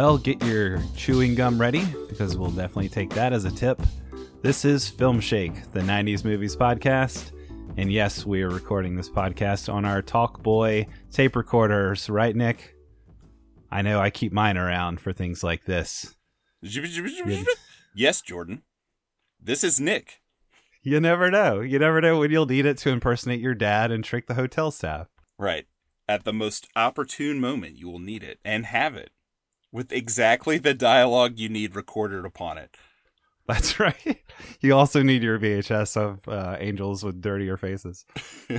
Well, get your chewing gum ready because we'll definitely take that as a tip. This is Film Shake, the 90s Movies Podcast. And yes, we are recording this podcast on our Talk Boy tape recorders, right, Nick? I know I keep mine around for things like this. Yes, Jordan. This is Nick. You never know. You never know when you'll need it to impersonate your dad and trick the hotel staff. Right. At the most opportune moment, you will need it and have it with exactly the dialogue you need recorded upon it. That's right. You also need your VHS of uh, angels with dirtier faces.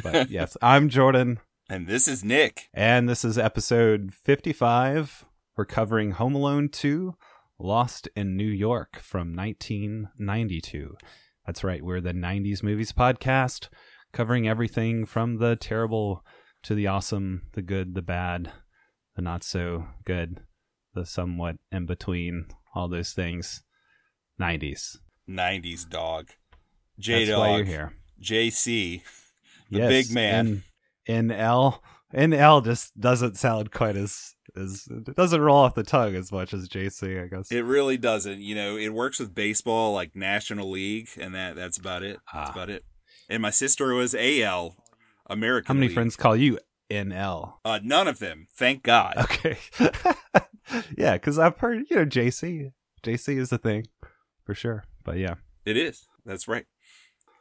But yes, I'm Jordan, And this is Nick. and this is episode 55. We're covering Home Alone 2 Lost in New York from 1992. That's right. We're the 90s Movies Podcast, covering everything from the terrible to the awesome, the good, the bad, the not so good, the somewhat in between, all those things. 90s. 90s dog. J That's why you're Dog. here. JC. The Yes, big man. And, and L. And L just doesn't sound quite as as it doesn't roll off the tongue as much as JC, I guess. It really doesn't. You know, it works with baseball like National League, and that that's about it. That's Ah. about it. And my sister was AL, American. How many League. friends call you NL? Uh, none of them. Thank God. Okay. yeah, because I've heard, you know, JC. JC is a thing for sure. But yeah. It is. That's right.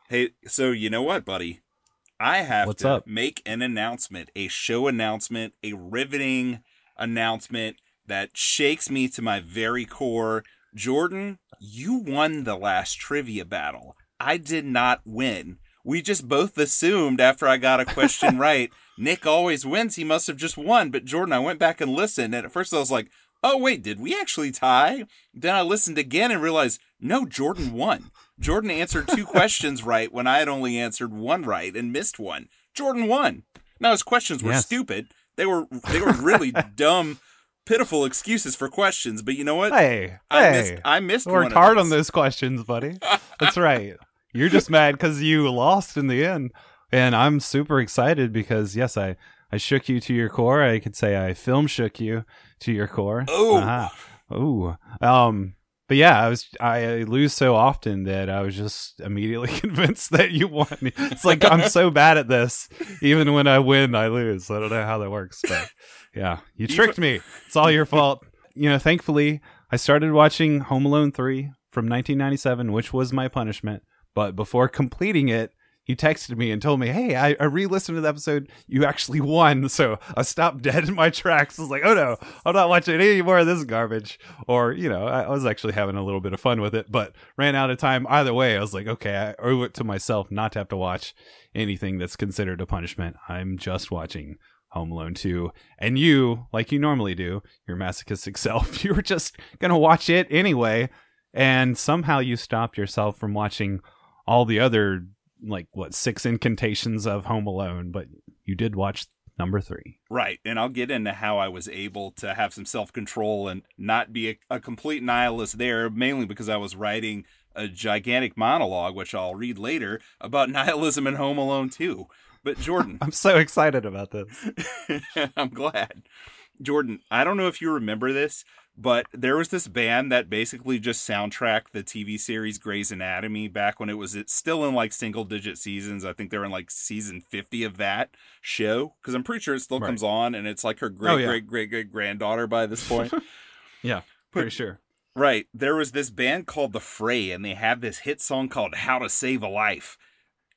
Hey, so you know what, buddy? I have What's to up? make an announcement, a show announcement, a riveting announcement that shakes me to my very core. Jordan, you won the last trivia battle. I did not win. We just both assumed after I got a question right, Nick always wins. He must have just won. But Jordan, I went back and listened, and at first I was like, oh, wait, did we actually tie? Then I listened again and realized, no, Jordan won. Jordan answered two questions right when I had only answered one right and missed one. Jordan won. Now his questions were Yes. stupid. They were they were really dumb, pitiful excuses for questions. But you know what? Hey, I hey. missed. I missed. Worked hard on those questions, buddy. That's right. You're just mad because you lost in the end. And I'm super excited because, yes, I, I shook you to your core. I could say I film shook you to your core. Oh. Uh-huh. Ooh. Um, but yeah, I was I lose so often that I was just immediately convinced that you won. It's like I'm so bad at this. Even when I win, I lose. I don't know how that works, but yeah, you tricked me. It's all your fault. You know, thankfully, I started watching Home Alone 3 from 1997, which was my punishment. But before completing it, he texted me and told me, "Hey, I, I re-listened to the episode. You actually won." So I stopped dead in my tracks. I was like, "Oh no, I'm not watching any more of this garbage." Or you know, I, I was actually having a little bit of fun with it, but ran out of time. Either way, I was like, "Okay, I owe it to myself not to have to watch anything that's considered a punishment. I'm just watching." Home Alone 2. And you, like you normally do, your masochistic self, you were just going to watch it anyway. And somehow you stopped yourself from watching all the other, like, what, six incantations of Home Alone, but you did watch number three. Right, and I'll get into how I was able to have some self control and not be a, a complete nihilist there, mainly because I was writing a gigantic monologue, which I'll read later, about nihilism and Home Alone too. But Jordan, I'm so excited about this. I'm glad. Jordan, I don't know if you remember this, but there was this band that basically just soundtracked the TV series Grey's Anatomy back when it was it's still in like single digit seasons. I think they're in like season 50 of that show because I'm pretty sure it still Right. comes on and it's like her great, Oh, yeah. great, great, great granddaughter by this point. Yeah, pretty sure. right. There was this band called The Fray and they had this hit song called How to Save a Life.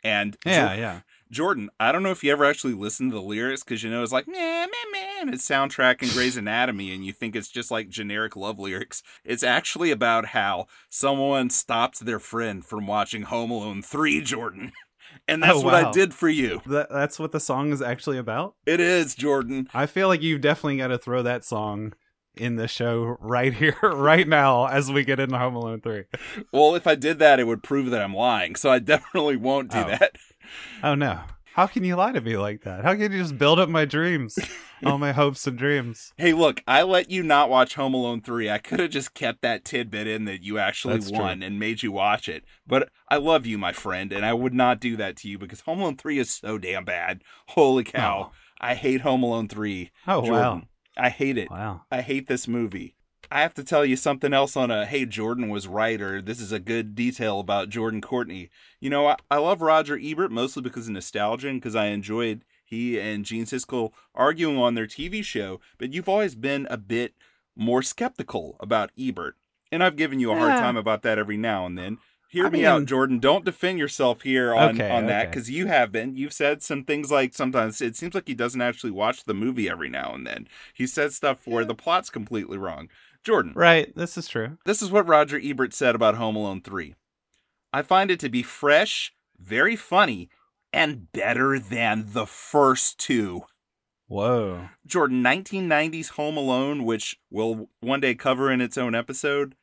And Yeah, Jor- yeah. Jordan, I don't know if you ever actually listened to the lyrics because you know it's like man, man, man. It's soundtrack and Grey's Anatomy, and you think it's just like generic love lyrics. It's actually about how someone stopped their friend from watching Home Alone three, Jordan, and that's Oh, what I did for you. That, that's what the song is actually about. It is Jordan. I feel like you've definitely got to throw that song in the show right here, right now, as we get into Home Alone 3. Well, if I did that, it would prove that I'm lying. So I definitely won't do Oh. that. Oh no. How can you lie to me like that? How can you just build up my dreams? All my hopes and dreams. Hey, look, I let you not watch Home Alone 3. I could have just kept that tidbit in that you actually That's true. won and made you watch it. But I love you, my friend, and I would not do that to you because Home Alone 3 is so damn bad. Holy cow. Oh. I hate Home Alone 3. Oh wow. I hate it. Wow. I hate this movie. I have to tell you something else on a hey Jordan was right or this is a good detail about Jordan Courtney. You know, I, I love Roger Ebert mostly because of nostalgia and because I enjoyed he and Gene Siskel arguing on their TV show, but you've always been a bit more skeptical about Ebert. And I've given you a hard time about that every now and then. Hear I me out, Jordan. Don't defend yourself here on, Okay, on that okay. because you have been. You've said some things like sometimes it seems like he doesn't actually watch the movie every now and then. He says stuff where the plot's completely wrong. Jordan, Right. This is true. this is what Roger Ebert said about Home Alone 3. I find it to be fresh, very funny, and better than the first two. Whoa. Jordan, 1990s Home Alone, which we'll one day cover in its own episode.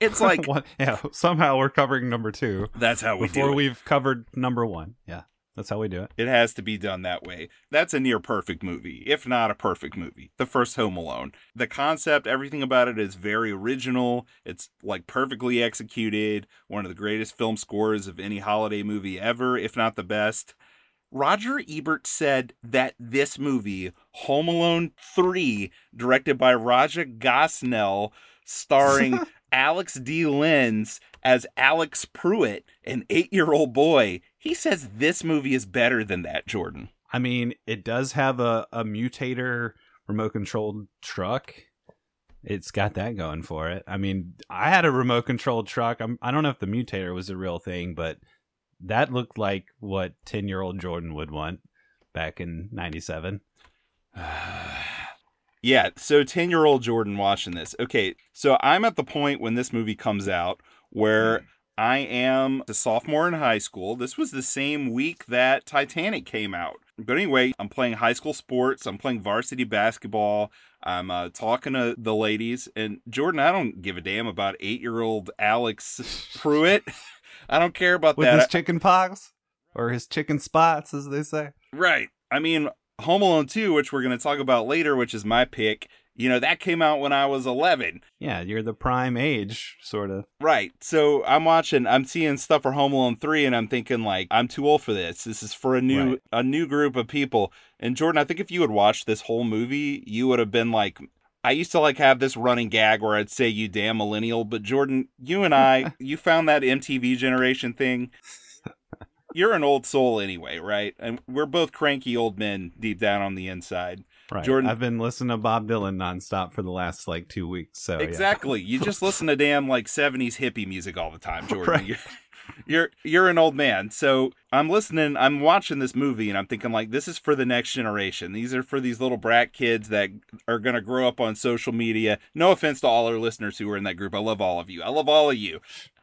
It's like yeah. Somehow we're covering number two that's how we before do it. we've covered number one. Yeah. That's how we do it. It has to be done that way. That's a near perfect movie, if not a perfect movie. The first Home Alone. The concept, everything about it is very original. It's like perfectly executed. One of the greatest film scores of any holiday movie ever, if not the best. Roger Ebert said that this movie, Home Alone 3, directed by Raja Gosnell, starring Alex D. Linz as Alex Pruitt, an eight year old boy, he says this movie is better than that, Jordan. I mean, it does have a, a mutator remote controlled truck. It's got that going for it. I mean, I had a remote controlled truck. I'm, I don't know if the mutator was a real thing, but that looked like what 10 year old Jordan would want back in 97. yeah, so 10 year old Jordan watching this. Okay, so I'm at the point when this movie comes out where I am a sophomore in high school. This was the same week that Titanic came out. But anyway, I'm playing high school sports, I'm playing varsity basketball. I'm uh, talking to the ladies, and Jordan, I don't give a damn about eight year old Alex Pruitt. I don't care about With that. his chicken pox or his chicken spots, as they say. Right. I mean, Home Alone 2, which we're going to talk about later, which is my pick, you know, that came out when I was 11. Yeah, you're the prime age, sort of. Right. So I'm watching, I'm seeing stuff for Home Alone 3 and I'm thinking like, I'm too old for this. This is for a new Right. a new group of people. And Jordan, I think if you had watched this whole movie, you would have been like I used to like have this running gag where I'd say you damn millennial, but Jordan, you and I, you found that MTV generation thing. You're an old soul anyway, right? And we're both cranky old men deep down on the inside. Right. Jordan- I've been listening to Bob Dylan nonstop for the last like two weeks. So Oh, yeah. exactly. You just listen to damn like 70s hippie music all the time, Jordan. Right. You're, you're you're an old man. So I'm listening, I'm watching this movie and I'm thinking like this is for the next generation. These are for these little brat kids that are going to grow up on social media. No offense to all our listeners who are in that group. I love all of you. I love all of you.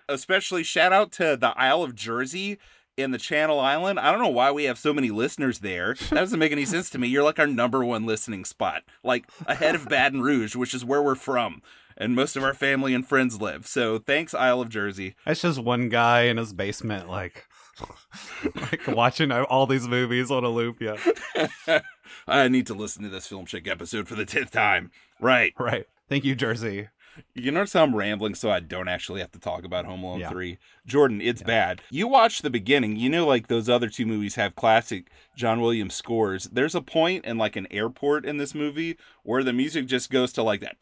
Especially shout out to the Isle of Jersey in the Channel Island. I don't know why we have so many listeners there. That doesn't make any sense to me. You're like our number one listening spot, like ahead of Baton Rouge, which is where we're from, and most of our family and friends live. So thanks, Isle of Jersey. That's just one guy in his basement, like, like watching all these movies on a loop. Yeah. I need to listen to this Film Shake episode for the tenth time. Right. Right. Thank you, Jersey. You notice how I'm rambling so I don't actually have to talk about Home Alone Yeah. 3? Jordan, it's bad. You watch the beginning, you know, like those other two movies have classic John Williams scores. There's a point in like an airport in this movie where the music just goes to like that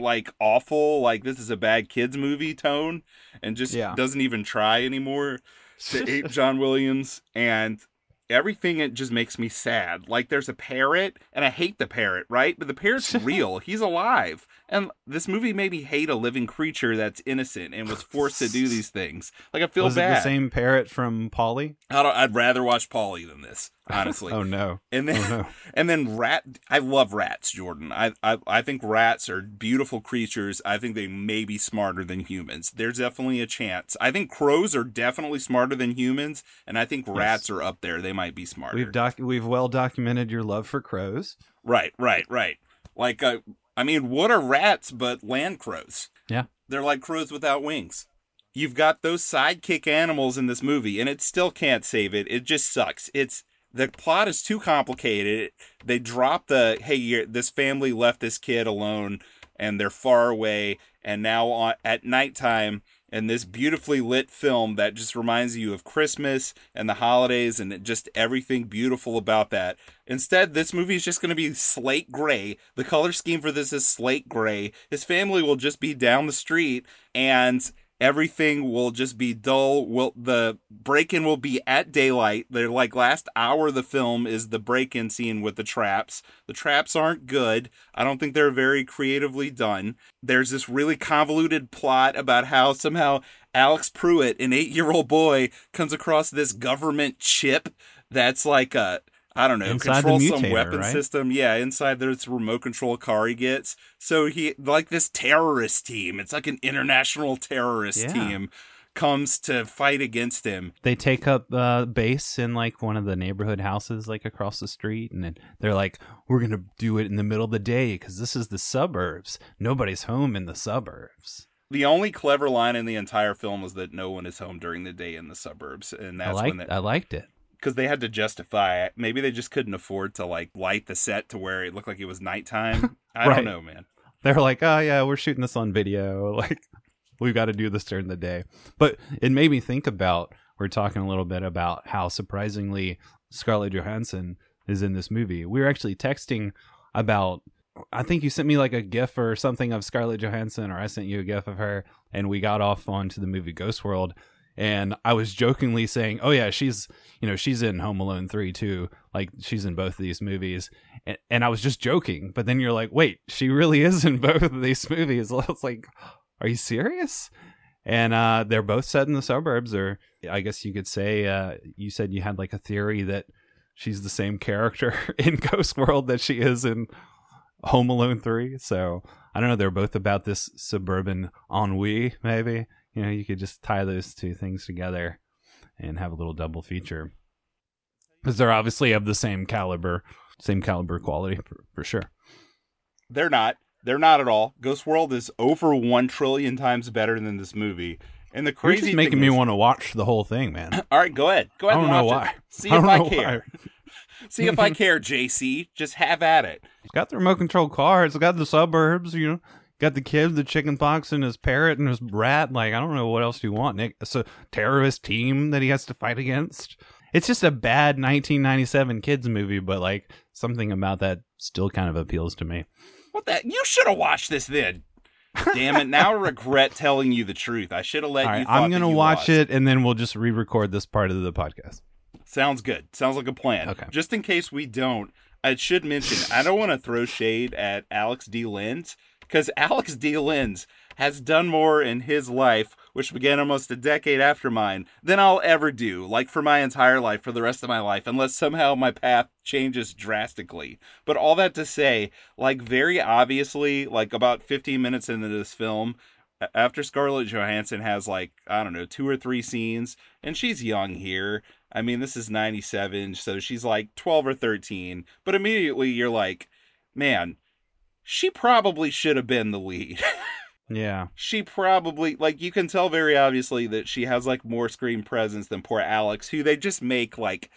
like awful, like this is a bad kids movie tone and just Yeah. doesn't even try anymore to ape John Williams and everything it just makes me sad. Like there's a parrot and I hate the parrot, right? But the parrot's real. He's alive. And this movie made me hate a living creature that's innocent and was forced to do these things. Like I feel Was bad. it the same parrot from Polly? I don't, I'd rather watch Polly than this, honestly. Oh no. And then, Oh no. and then rat. I love rats, Jordan. I, I I think rats are beautiful creatures. I think they may be smarter than humans. There's definitely a chance. I think crows are definitely smarter than humans, and I think rats are up there. They might be smarter. We've doc we've well documented your love for crows. right, right, right. Like, uh, I mean, what are rats but land crows? Yeah. They're like crows without wings. You've got those sidekick animals in this movie, and it still can't save it. It just sucks. It's the plot is too complicated. They drop the hey, this family left this kid alone, and they're far away, and now on, at nighttime and this beautifully lit film that just reminds you of Christmas and the holidays and just everything beautiful about that. Instead, this movie is just going to be slate gray. The color scheme for this is slate gray. His family will just be down the street and everything will just be dull. Will the break-in will be at daylight. They're like last hour of the film is the break-in scene with the traps. The traps aren't good. I don't think they're very creatively done. There's this really convoluted plot about how somehow Alex Pruitt, an eight-year-old boy, comes across this government chip that's like a I don't know, Inside control the some weapon right? system. Yeah, inside there's a remote control car he gets. So he like this terrorist team. It's like an international terrorist Yeah. team comes to fight against him. They take up uh, base in like one of the neighborhood houses, like across the street, and then they're like, "We're gonna do it in the middle of the day because this is the suburbs. Nobody's home in the suburbs." The only clever line in the entire film was that no one is home during the day in the suburbs, and I that's liked, when I liked it. Because they had to justify it. Maybe they just couldn't afford to like light the set to where it looked like it was nighttime. I Right. don't know, man. They're like, "Oh yeah, we're shooting this on video. Like, we've got to do this during the day." But it made me think about. We're talking a little bit about how surprisingly Scarlett Johansson is in this movie. We were actually texting about. I think you sent me like a GIF or something of Scarlett Johansson, or I sent you a GIF of her, and we got off onto the movie Ghost World. And I was jokingly saying, "Oh yeah, she's you know she's in Home Alone three too. Like she's in both of these movies." And, and I was just joking, but then you're like, "Wait, she really is in both of these movies." I was like, "Are you serious?" And uh, they're both set in the suburbs, or I guess you could say uh, you said you had like a theory that she's the same character in Ghost World that she is in Home Alone three. So I don't know. They're both about this suburban ennui, maybe you know you could just tie those two things together and have a little double feature because they're obviously of the same caliber same caliber quality for, for sure They're not. They're not at all. Ghost World is over one trillion times better than this movie. And the you're crazy just making me is- want to watch the whole thing man All right, go ahead. Go ahead. I don't and know why. it. See I if I care. See if I care, JC. Just have at it. it's got the remote control car it's got the suburbs you know got the kid the chicken pox and his parrot and his rat like i don't know what else you want nick it's a terrorist team that he has to fight against it's just a bad 1997 kids movie but like something about that still kind of appeals to me What the? You should have watched this then. Damn it! Now I regret telling you the truth. I should have let you. I'm gonna you watch lost. it, and then we'll just re-record this part of the podcast. Sounds good. Sounds like a plan. Okay. Just in case we don't, I should mention I don't want to throw shade at Alex D. Linz because Alex D. Linz has done more in his life, which began almost a decade after mine, than I'll ever do, like for my entire life, for the rest of my life, unless somehow my path changes drastically. But all that to say, like, very obviously, like about 15 minutes into this film, after Scarlett Johansson has like I don't know two or three scenes, and she's young here. I mean, this is '97, so she's like 12 or 13. But immediately you're like, man, she probably should have been the lead. Yeah, she probably like you can tell very obviously that she has like more screen presence than poor Alex, who they just make like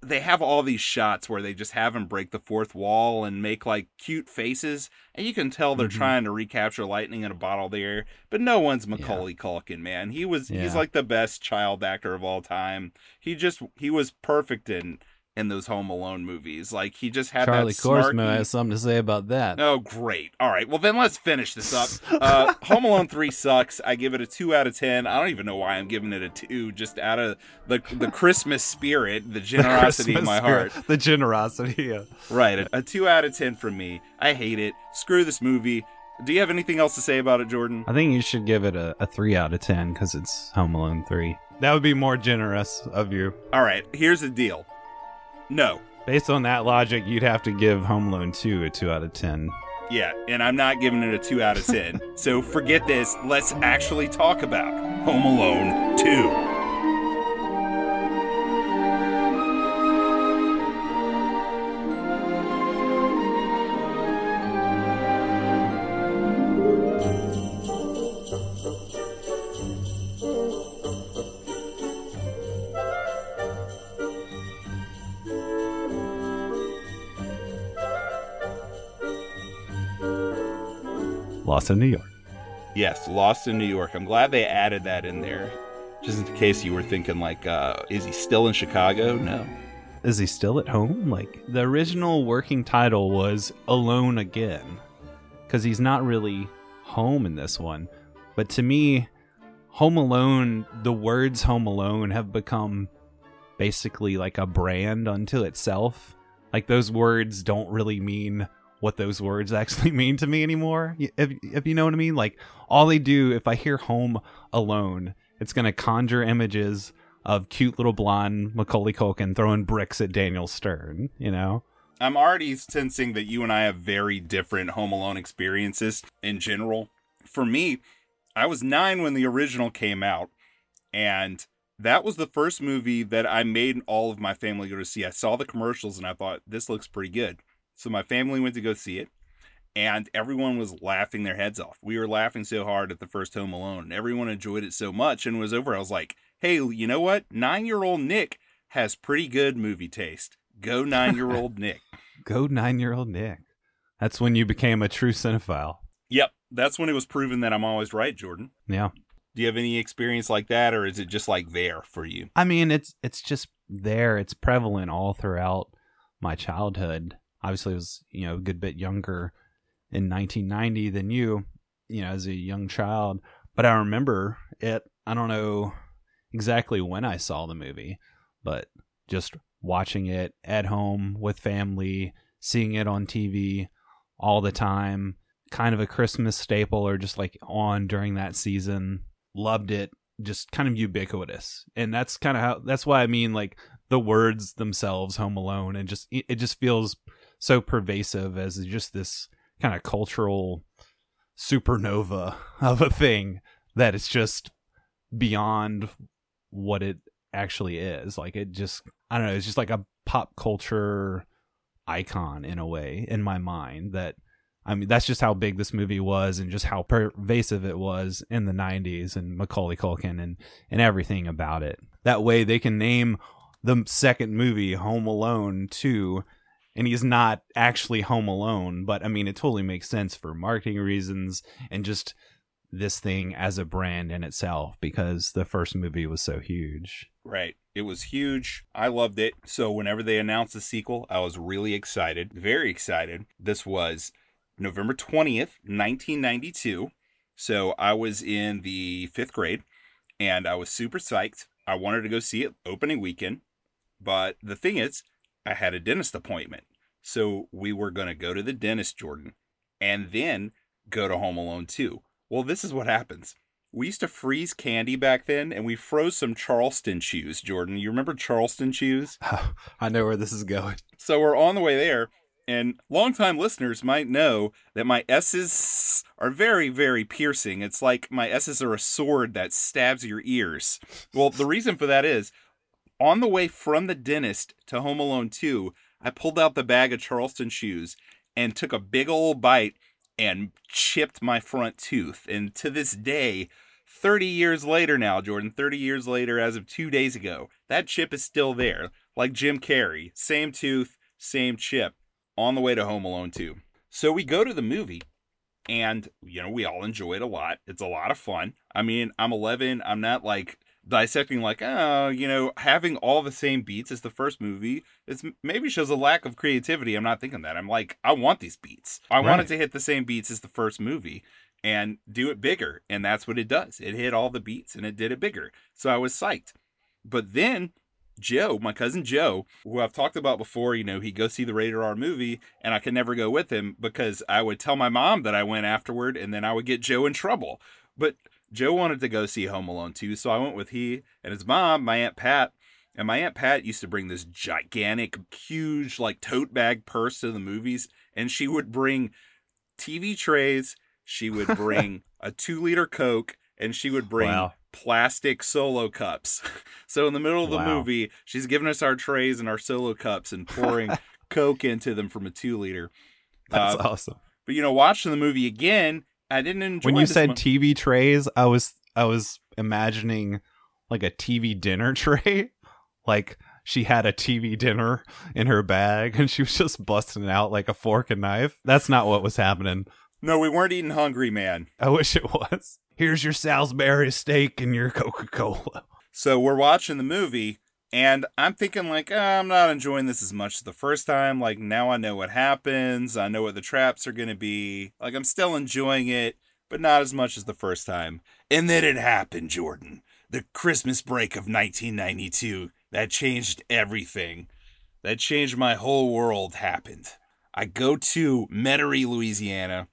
they have all these shots where they just have him break the fourth wall and make like cute faces, and you can tell they're Mhm. trying to recapture lightning in a bottle there. But no one's Macaulay Culkin, man. He was he's like the best child actor of all time. He just he was perfect in in those Home Alone movies. Like he just had Charlie that Korsmo snarky- has something to say about that. Oh, great. All right. Well, then let's finish this up. Uh, Home Alone 3 sucks. I give it a 2 out of 10. I don't even know why I'm giving it a 2, just out of the the Christmas spirit, the generosity in Christmas my spirit. heart. The generosity. Yeah. Right. A, a 2 out of 10 from me. I hate it. Screw this movie. Do you have anything else to say about it, Jordan? I think you should give it a, a three out of ten because it's Home Alone three. That would be more generous of you. All right. Here's the deal. No. Based on that logic, you'd have to give Home Alone two a two out of ten. Yeah, and I'm not giving it a 2 out of 10. so forget this. Let's actually talk about Home Alone 2. Lost in New York. Yes, Lost in New York. I'm glad they added that in there. Just in case you were thinking, like, uh, is he still in Chicago? No. Is he still at home? Like, the original working title was Alone Again. Because he's not really home in this one. But to me, Home Alone, the words Home Alone have become basically like a brand unto itself. Like, those words don't really mean what those words actually mean to me anymore. If, if you know what I mean, like all they do, if I hear home alone, it's going to conjure images of cute little blonde Macaulay Culkin throwing bricks at Daniel Stern, you know? I'm already sensing that you and I have very different Home Alone experiences in general. For me, I was nine when the original came out, and that was the first movie that I made all of my family go to see. I saw the commercials and I thought, this looks pretty good. So my family went to go see it, and everyone was laughing their heads off. We were laughing so hard at the first Home Alone, and everyone enjoyed it so much. And was over. I was like, hey, you know what? Nine year old Nick has pretty good movie taste. Go nine year old Nick. Go nine year old Nick. That's when you became a true cinephile. Yep. That's when it was proven that I'm always right, Jordan. Yeah. Do you have any experience like that, or is it just like there for you? I mean, it's it's just there. It's prevalent all throughout my childhood obviously was you know a good bit younger in 1990 than you you know as a young child. But i remember it i don't know exactly when i saw the movie but just watching it at home with family seeing it on tv all the time kind of a christmas staple or just like on during that season. Loved it. Just kind of ubiquitous. And that's kind of how that's why i mean like the words themselves home alone and just it just feels so pervasive as just this kind of cultural supernova of a thing that it's just beyond what it actually is. Like it just I don't know, it's just like a pop culture icon in a way in my mind that I mean that's just how big this movie was and just how pervasive it was in the 90s and Macaulay Culkin and and everything about it. That way they can name the second movie Home Alone 2 and he's not actually home alone but i mean it totally makes sense for marketing reasons and just this thing as a brand in itself because the first movie was so huge. Right. It was huge. I loved it. So whenever they announced the sequel i was really excited very excited. This was november 20th 1992 so i was in the fifth grade and i was super psyched. I wanted to go see it opening weekend but the thing is I had a dentist appointment. So we were going to go to the dentist, Jordan, and then go to Home Alone 2. Well, this is what happens. We used to freeze candy back then, and we froze some Charleston chews, Jordan. You remember Charleston chews? I know where this is going. So we're on the way there, and longtime listeners might know that my S's are very, very piercing. It's like my S's are a sword that stabs your ears. Well, the reason for that is on the way from the dentist to Home Alone 2, I pulled out the bag of Charleston chews and took a big old bite and chipped my front tooth. And to this day, 30 years later now, Jordan, 30 years later, as of two days ago, that chip is still there. Like Jim Carrey, same tooth, same chip, on the way to Home Alone 2. So we go to the movie, and, you know, we all enjoy it a lot. It's a lot of fun. I mean, I'm 11. I'm not like dissecting like oh you know having all the same beats as the first movie it's maybe shows a lack of creativity. I'm not thinking that. I'm like i want these beats. I right. want it to hit the same beats as the first movie and do it bigger. And that's what it does. It hit all the beats and it did it bigger. So i was psyched. But then joe my cousin joe who i've talked about before you know he'd go see the rated r movie and i could never go with him because i would tell my mom that i went afterward and then i would get joe in trouble. But Joe wanted to go see Home Alone 2, so I went with he and his mom, my Aunt Pat. And my Aunt Pat used to bring this gigantic, huge, like tote bag purse to the movies. And she would bring TV trays, she would bring a two liter Coke, and she would bring wow. plastic solo cups. so in the middle of the wow. movie, she's giving us our trays and our solo cups and pouring Coke into them from a two liter. That's uh, awesome. But you know, watching the movie again, I didn't enjoy. It. When you said TV trays, I was I was imagining like a TV dinner tray, like she had a TV dinner in her bag and she was just busting out like a fork and knife. That's not what was happening. No, we weren't eating Hungry Man. I wish it was. Here's your Salisbury steak and your Coca Cola. So we're watching the movie, and I'm thinking like, "Ah, I'm not enjoying this as much as the first time. Like now I know what happens. I know what the traps are gonna be. Like I'm still enjoying it, but not as much as the first time. And then it happened, Jordan. The Christmas break of 1992. That changed everything. That changed my whole world. Happened. I go to Metairie, Louisiana,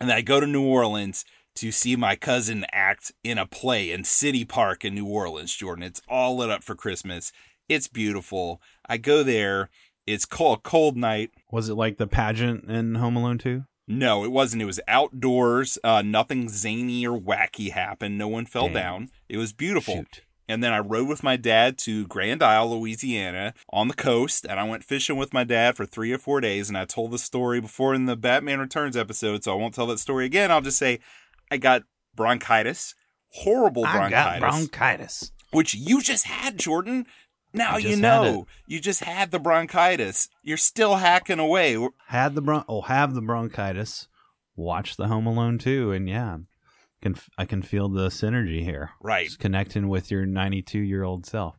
and I go to New Orleans to see my cousin act in a play in City Park in New Orleans, Jordan. It's all lit up for Christmas. It's beautiful. I go there. It's called Cold Night. Was it like the pageant in Home Alone 2? No, it wasn't. It was outdoors. Uh, nothing zany or wacky happened. No one fell Damn. down. It was beautiful. Shoot. And then I rode with my dad to Grand Isle, Louisiana, on the coast, and I went fishing with my dad for three or four days. And I told the story before in the Batman Returns episode, so I won't tell that story again. I'll just say I got bronchitis, horrible I bronchitis, got bronchitis. which you just had, Jordan. Now you know you just had the bronchitis. You're still hacking away. Had the bron- oh, have the bronchitis. Watch the Home Alone 2, and yeah, can I can feel the synergy here. Right. Just connecting with your 92 year old self.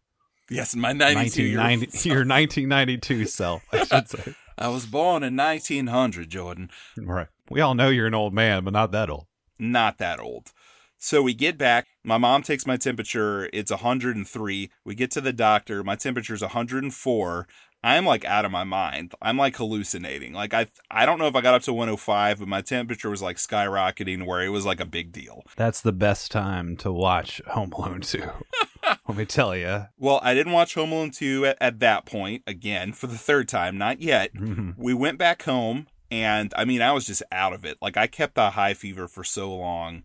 Yes, my 92 year old 1990 your 1992 self, I should say. I was born in 1900, Jordan. right. We all know you're an old man, but not that old. Not that old. So we get back. My mom takes my temperature. It's 103. We get to the doctor. My temperature temperature's 104. I'm like out of my mind. I'm like hallucinating. Like I I don't know if I got up to 105, but my temperature was like skyrocketing where it was like a big deal. That's the best time to watch Home Alone 2. Let me tell you. Well, I didn't watch Home Alone 2 at, at that point again for the third time, not yet. Mm-hmm. we went back home and I mean I was just out of it. Like I kept a high fever for so long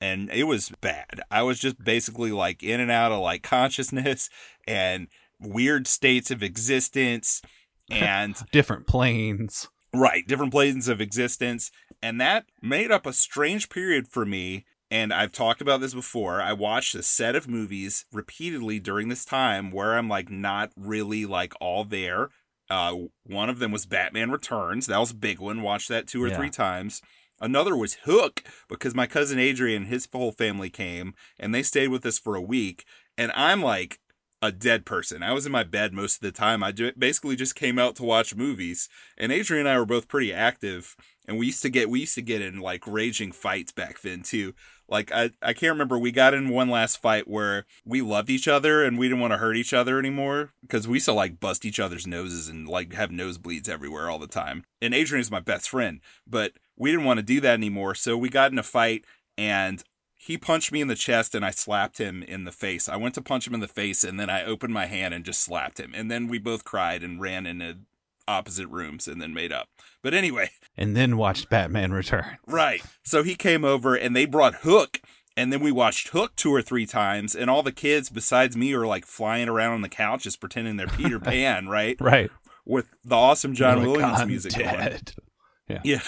and it was bad. I was just basically like in and out of like consciousness and weird states of existence and Different planes. right, different planes of existence and that made up a strange period for me and I've talked about this before. I watched a set of movies repeatedly during this time where I'm like not really like all there. Uh, one of them was Batman Returns. That was a big one. Watched that two or Yeah. three times. Another was Hook because my cousin Adrian, and his whole family came and they stayed with us for a week. And I'm like a dead person. I was in my bed most of the time. I basically just came out to watch movies. And Adrian and I were both pretty active. And we used to get we used to get in like raging fights back then too. Like I, I can't remember we got in one last fight where we loved each other and we didn't want to hurt each other anymore because we to like bust each other's noses and like have nosebleeds everywhere all the time. And Adrian is my best friend, but we didn't want to do that anymore. So we got in a fight and he punched me in the chest and I slapped him in the face. I went to punch him in the face and then I opened my hand and just slapped him. And then we both cried and ran into opposite rooms and then made up. But anyway, And then watched Batman Return. Right. So he came over and they brought Hook. And then we watched Hook two or three times. And all the kids besides me are like flying around on the couch just pretending they're Peter Pan, right? Right. With the awesome John like, Williams "I'm music going. dead." Yeah. Yeah.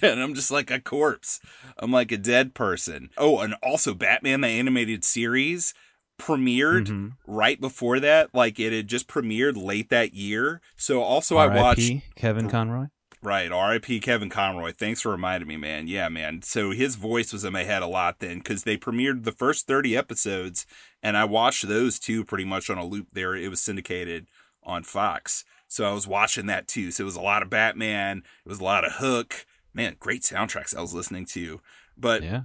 And I'm just like a corpse. I'm like a dead person. Oh, and also Batman, the animated series premiered Mhm. right before that. Like it had just premiered late that year. So also I watched R.I.P. Kevin Conroy. Right, R.I.P. Kevin Conroy. Thanks for reminding me, man. Yeah, man. So his voice was in my head a lot then because they premiered the first 30 episodes and I watched those too pretty much on a loop there. It was syndicated on Fox. So I was watching that too. So it was a lot of Batman, it was a lot of Hook. Man, great soundtracks I was listening to. But Yeah.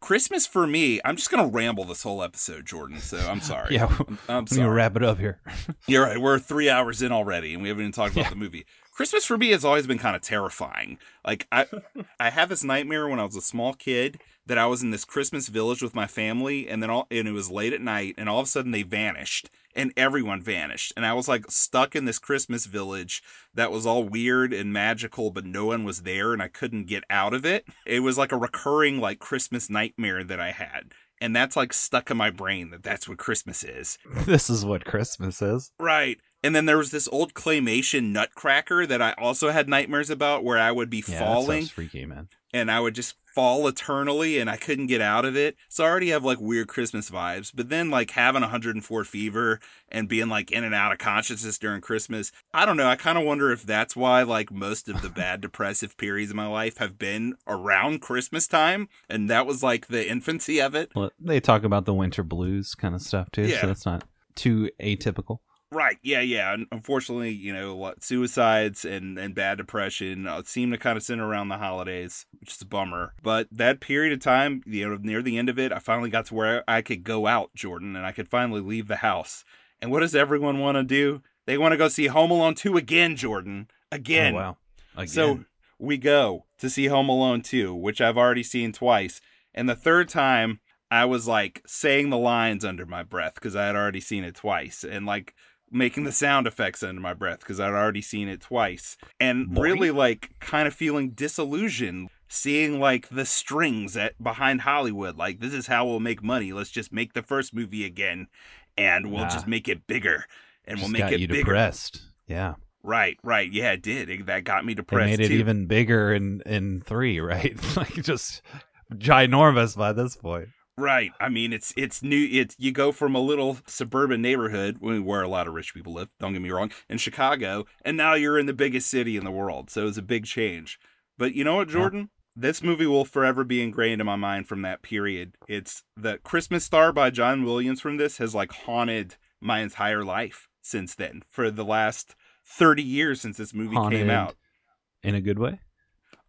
Christmas for me, I'm just going to ramble this whole episode, Jordan. So I'm sorry. Yeah. I'm, I'm sorry. gonna wrap it up here. You're right. We're three hours in already, and we haven't even talked about the movie. Christmas for me has always been kind of terrifying. Like I, I had this nightmare when I was a small kid that I was in this Christmas village with my family, and then all, and it was late at night, and all of a sudden they vanished, and everyone vanished, and I was like stuck in this Christmas village that was all weird and magical, but no one was there, and I couldn't get out of it. It was like a recurring like Christmas nightmare that I had. And that's like stuck in my brain that that's what Christmas is. this is what Christmas is. Right. And then there was this old claymation nutcracker that I also had nightmares about where I would be Yeah, falling freaky, man. and I would just fall eternally and I couldn't get out of it. So I already have like weird Christmas vibes. But then like having 104 fever and being like in and out of consciousness during Christmas, I don't know. I kind of wonder if that's why like most of the bad depressive periods of my life have been around Christmas time. And that was like the infancy of it. Well, they talk about the winter blues kind of stuff too, Yeah. so that's not too atypical. Right. Yeah. Yeah. Unfortunately, you know, what suicides and, and bad depression uh, seem to kind of center around the holidays, which is a bummer. But that period of time, you know, near the end of it, I finally got to where I could go out, Jordan, and I could finally leave the house. And what does everyone want to do? They want to go see Home Alone 2 again, Jordan. Again. Oh, wow. Again. So we go to see Home Alone 2, which I've already seen twice. And the third time, I was like saying the lines under my breath because I had already seen it twice. And like making the sound effects under my breath because I'd already seen it twice. And Boy. really like kind of feeling disillusioned. Seeing like the strings at behind Hollywood, like this is how we'll make money. Let's just make the first movie again, and we'll Ah. just make it bigger, and Just we'll make got it you bigger. depressed. Yeah. Right, right, yeah, it did. It- that got me depressed made it too. even bigger in in three, right? like just ginormous by this point. Right. I mean, it's it's new. It's you go from a little suburban neighborhood where a lot of rich people live. Don't get me wrong, in Chicago, and now you're in the biggest city in the world. So it's a big change. But you know what, Yeah. Jordan? This movie will forever be ingrained in my mind from that period. It's the Christmas Star by John Williams from this has like haunted my entire life since then. For the last thirty years since this movie came out. in a good way.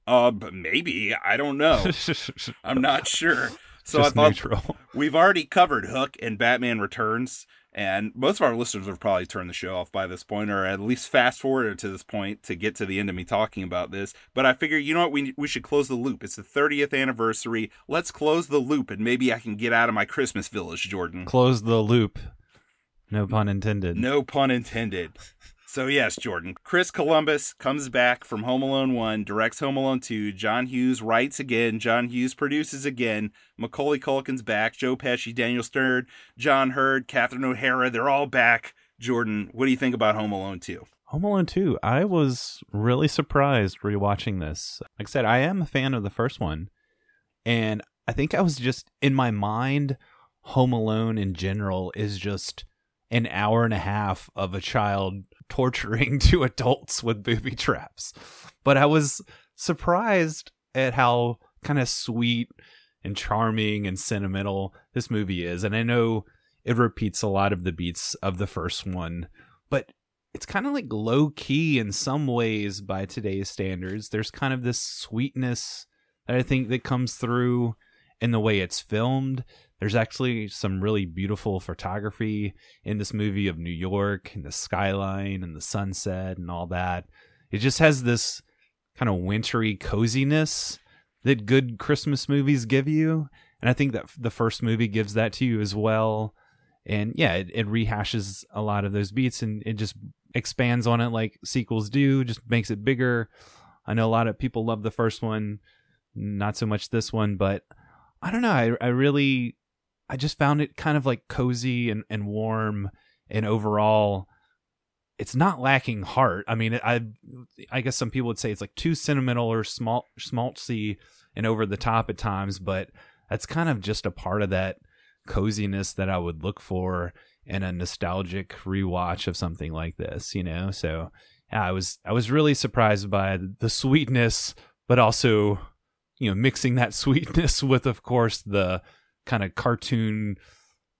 Uh, but maybe I don't know. I'm not sure. So Just I thought neutral. We've already covered Hook and Batman Returns, and most of our listeners have probably turned the show off by this point, or at least fast forwarded to this point to get to the end of me talking about this. But I figure, you know what, we we should close the loop. It's the 30th anniversary. Let's close the loop, and maybe I can get out of my Christmas village, Jordan. Close the loop. No pun intended. No pun intended. So yes, Jordan. Chris Columbus comes back from Home Alone 1, directs Home Alone 2. John Hughes writes again. John Hughes produces again. Macaulay Culkin's back. Joe Pesci, Daniel Stern, John Heard, Catherine O'Hara. They're all back. Jordan, what do you think about Home Alone 2? Home Alone 2, I was really surprised rewatching this. Like I said, I am a fan of the first one. And I think I was just in my mind, Home Alone in general is just an hour and a half of a child torturing two adults with booby traps. But I was surprised at how kind of sweet and charming and sentimental this movie is. And I know it repeats a lot of the beats of the first one, but it's kind of like low key in some ways by today's standards. There's kind of this sweetness that I think that comes through in the way it's filmed. There's actually some really beautiful photography in this movie of New York and the skyline and the sunset and all that. It just has this kind of wintry coziness that good Christmas movies give you. And I think that the first movie gives that to you as well. And yeah, it, it rehashes a lot of those beats and it just expands on it like sequels do, just makes it bigger. I know a lot of people love the first one, not so much this one, but I don't know. I, I really, I just found it kind of like cozy and, and warm and overall it's not lacking heart. I mean, I I guess some people would say it's like too sentimental or small schmaltzy and over the top at times, but that's kind of just a part of that coziness that I would look for in a nostalgic rewatch of something like this, you know? So, yeah, I was I was really surprised by the sweetness, but also, you know, mixing that sweetness with of course the kind of cartoon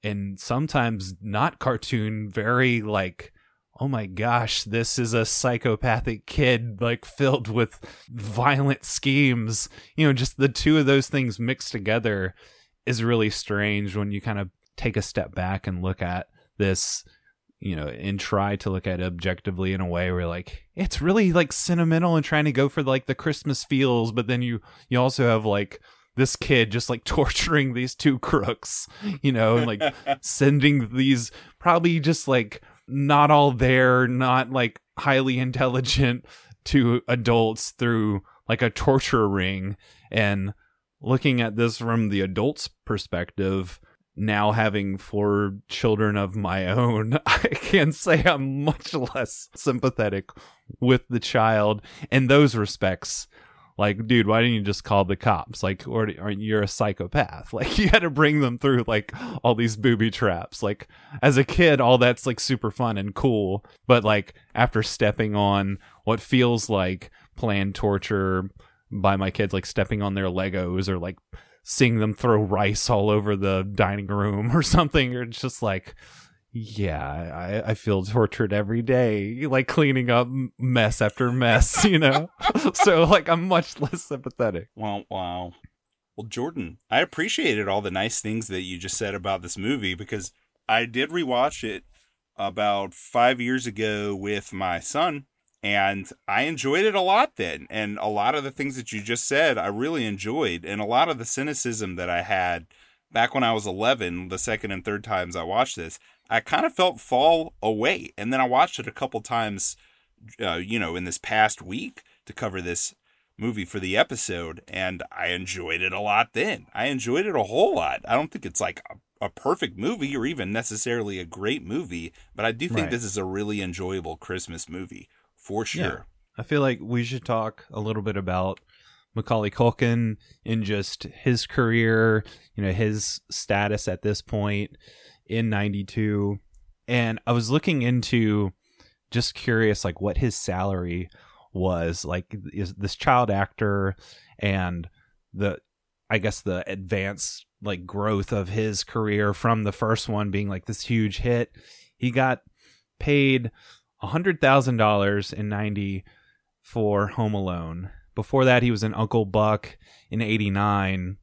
and sometimes not cartoon very like oh my gosh, this is a psychopathic kid, like filled with violent schemes. You know, just the two of those things mixed together is really strange when you kind of take a step back and look at this, you know, and try to look at it objectively in a way where like it's really like sentimental and trying to go for like the Christmas feels, but then you you also have like this kid just like torturing these two crooks, you know, and like sending these probably just like not all there, not like highly intelligent to adults through like a torture ring. And looking at this from the adult's perspective, now having four children of my own, I can say I'm much less sympathetic with the child in those respects. Like, dude, why didn't you just call the cops? Like, or, or you're a psychopath. Like, you had to bring them through like all these booby traps. Like, as a kid, all that's like super fun and cool. But like, after stepping on what feels like planned torture by my kids, like stepping on their Legos or like seeing them throw rice all over the dining room or something, or it's just like, yeah, I, I feel tortured every day, like cleaning up mess after mess, you know? so, like, I'm much less sympathetic. Well, wow. Well, Jordan, I appreciated all the nice things that you just said about this movie because I did rewatch it about five years ago with my son, and I enjoyed it a lot then. And a lot of the things that you just said, I really enjoyed. And a lot of the cynicism that I had back when I was 11, the second and third times I watched this, I kind of felt fall away. And then I watched it a couple times, uh, you know, in this past week to cover this movie for the episode. And I enjoyed it a lot then. I enjoyed it a whole lot. I don't think it's like a, a perfect movie or even necessarily a great movie, but I do think Right. this is a really enjoyable Christmas movie for sure. Yeah. I feel like we should talk a little bit about Macaulay Culkin and just his career, you know, his status at this point in 92. And I was looking into just curious like what his salary was like is this child actor and the I guess the advanced like growth of his career from the first one being like this huge hit. He got paid hundred thousand dollars in ninety for Home Alone. Before that, he was in Uncle Buck in '89,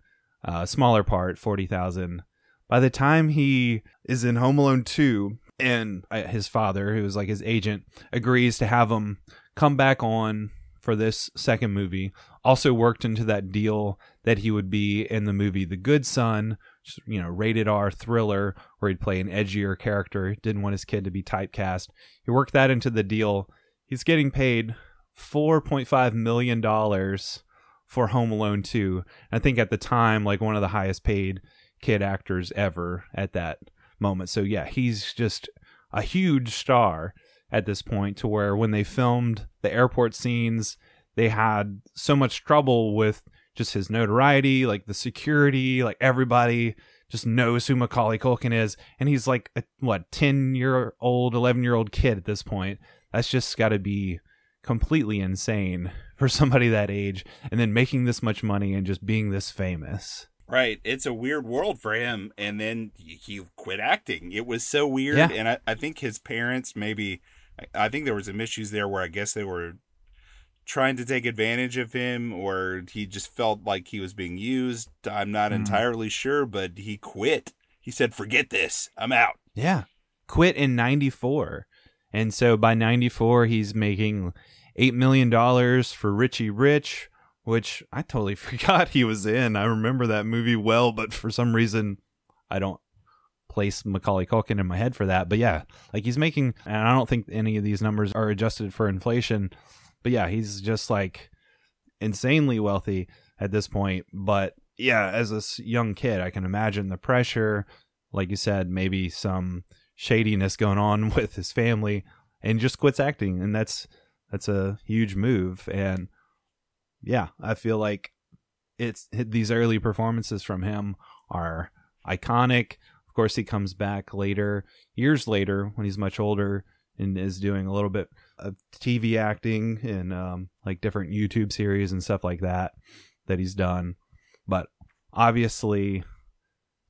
uh, smaller part, forty thousand. By the time he is in Home Alone two, and uh, his father, who was like his agent, agrees to have him come back on for this second movie. Also worked into that deal that he would be in the movie The Good Son, is, you know, rated R thriller where he'd play an edgier character. Didn't want his kid to be typecast. He worked that into the deal. He's getting paid four point five million dollars for Home Alone 2. I think at the time, like one of the highest paid kid actors ever at that moment. So yeah, he's just a huge star at this point to where when they filmed the airport scenes, they had so much trouble with just his notoriety, like the security, like everybody just knows who Macaulay Culkin is. And he's like a what, 10 year old, 11 year old kid at this point. That's just got to be completely insane for somebody that age and then making this much money and just being this famous. Right. It's a weird world for him. And then he quit acting. It was so weird. Yeah. And I, I think his parents maybe, I- I think there was some issues there where I guess they were trying to take advantage of him or he just felt like he was being used. I'm not Mhm. entirely sure, but he quit. He said, forget this. I'm out. Yeah. Quit in 94. And so by 94, he's making $8 million for Richie Rich, which I totally forgot he was in. I remember that movie well, but for some reason, I don't place Macaulay Culkin in my head for that. But yeah, like he's making, and I don't think any of these numbers are adjusted for inflation. But yeah, he's just like insanely wealthy at this point. But yeah, as a young kid, I can imagine the pressure, like you said, maybe some shadiness going on with his family, and just quits acting, and that's that's a huge move. And yeah, I feel like it's these early performances from him are iconic. Of course, he comes back later, years later, when he's much older and is doing a little bit of TV acting and um, like different YouTube series and stuff like that that he's done. But obviously,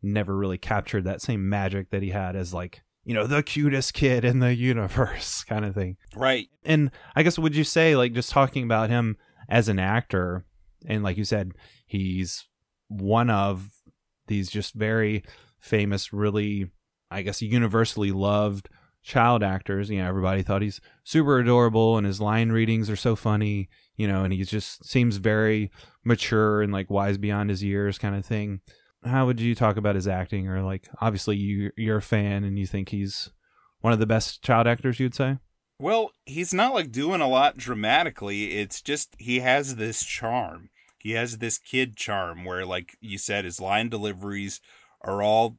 never really captured that same magic that he had as like you know the cutest kid in the universe kind of thing. Right. And I guess would you say like just talking about him as an actor and like you said he's one of these just very famous really I guess universally loved child actors. You know, everybody thought he's super adorable and his line readings are so funny, you know, and he just seems very mature and like wise beyond his years kind of thing. How would you talk about his acting or like obviously you you're a fan and you think he's one of the best child actors you'd say? Well, he's not like doing a lot dramatically. It's just he has this charm. He has this kid charm where, like you said, his line deliveries are all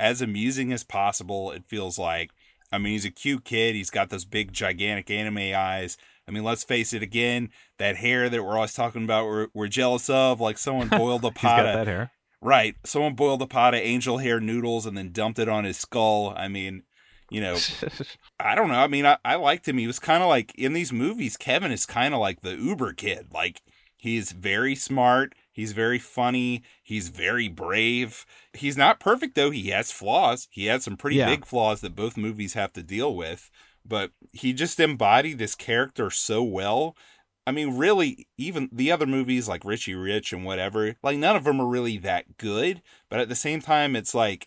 as amusing as possible. It feels like. I mean, he's a cute kid. He's got those big, gigantic anime eyes. I mean, let's face it again, that hair that we're always talking about, we're, we're jealous of, like someone boiled a He's pot got of that hair. Right. Someone boiled a pot of angel hair noodles and then dumped it on his skull. I mean, you know, I don't know. I mean, I, I liked him. He was kind of like in these movies, Kevin is kind of like the Uber kid. Like, he's very smart. He's very funny. He's very brave. He's not perfect, though. He has flaws. He has some pretty Yeah. big flaws that both movies have to deal with. But he just embodied this character so well. I mean, really, even the other movies like Richie Rich and whatever, like none of them are really that good. But at the same time, it's like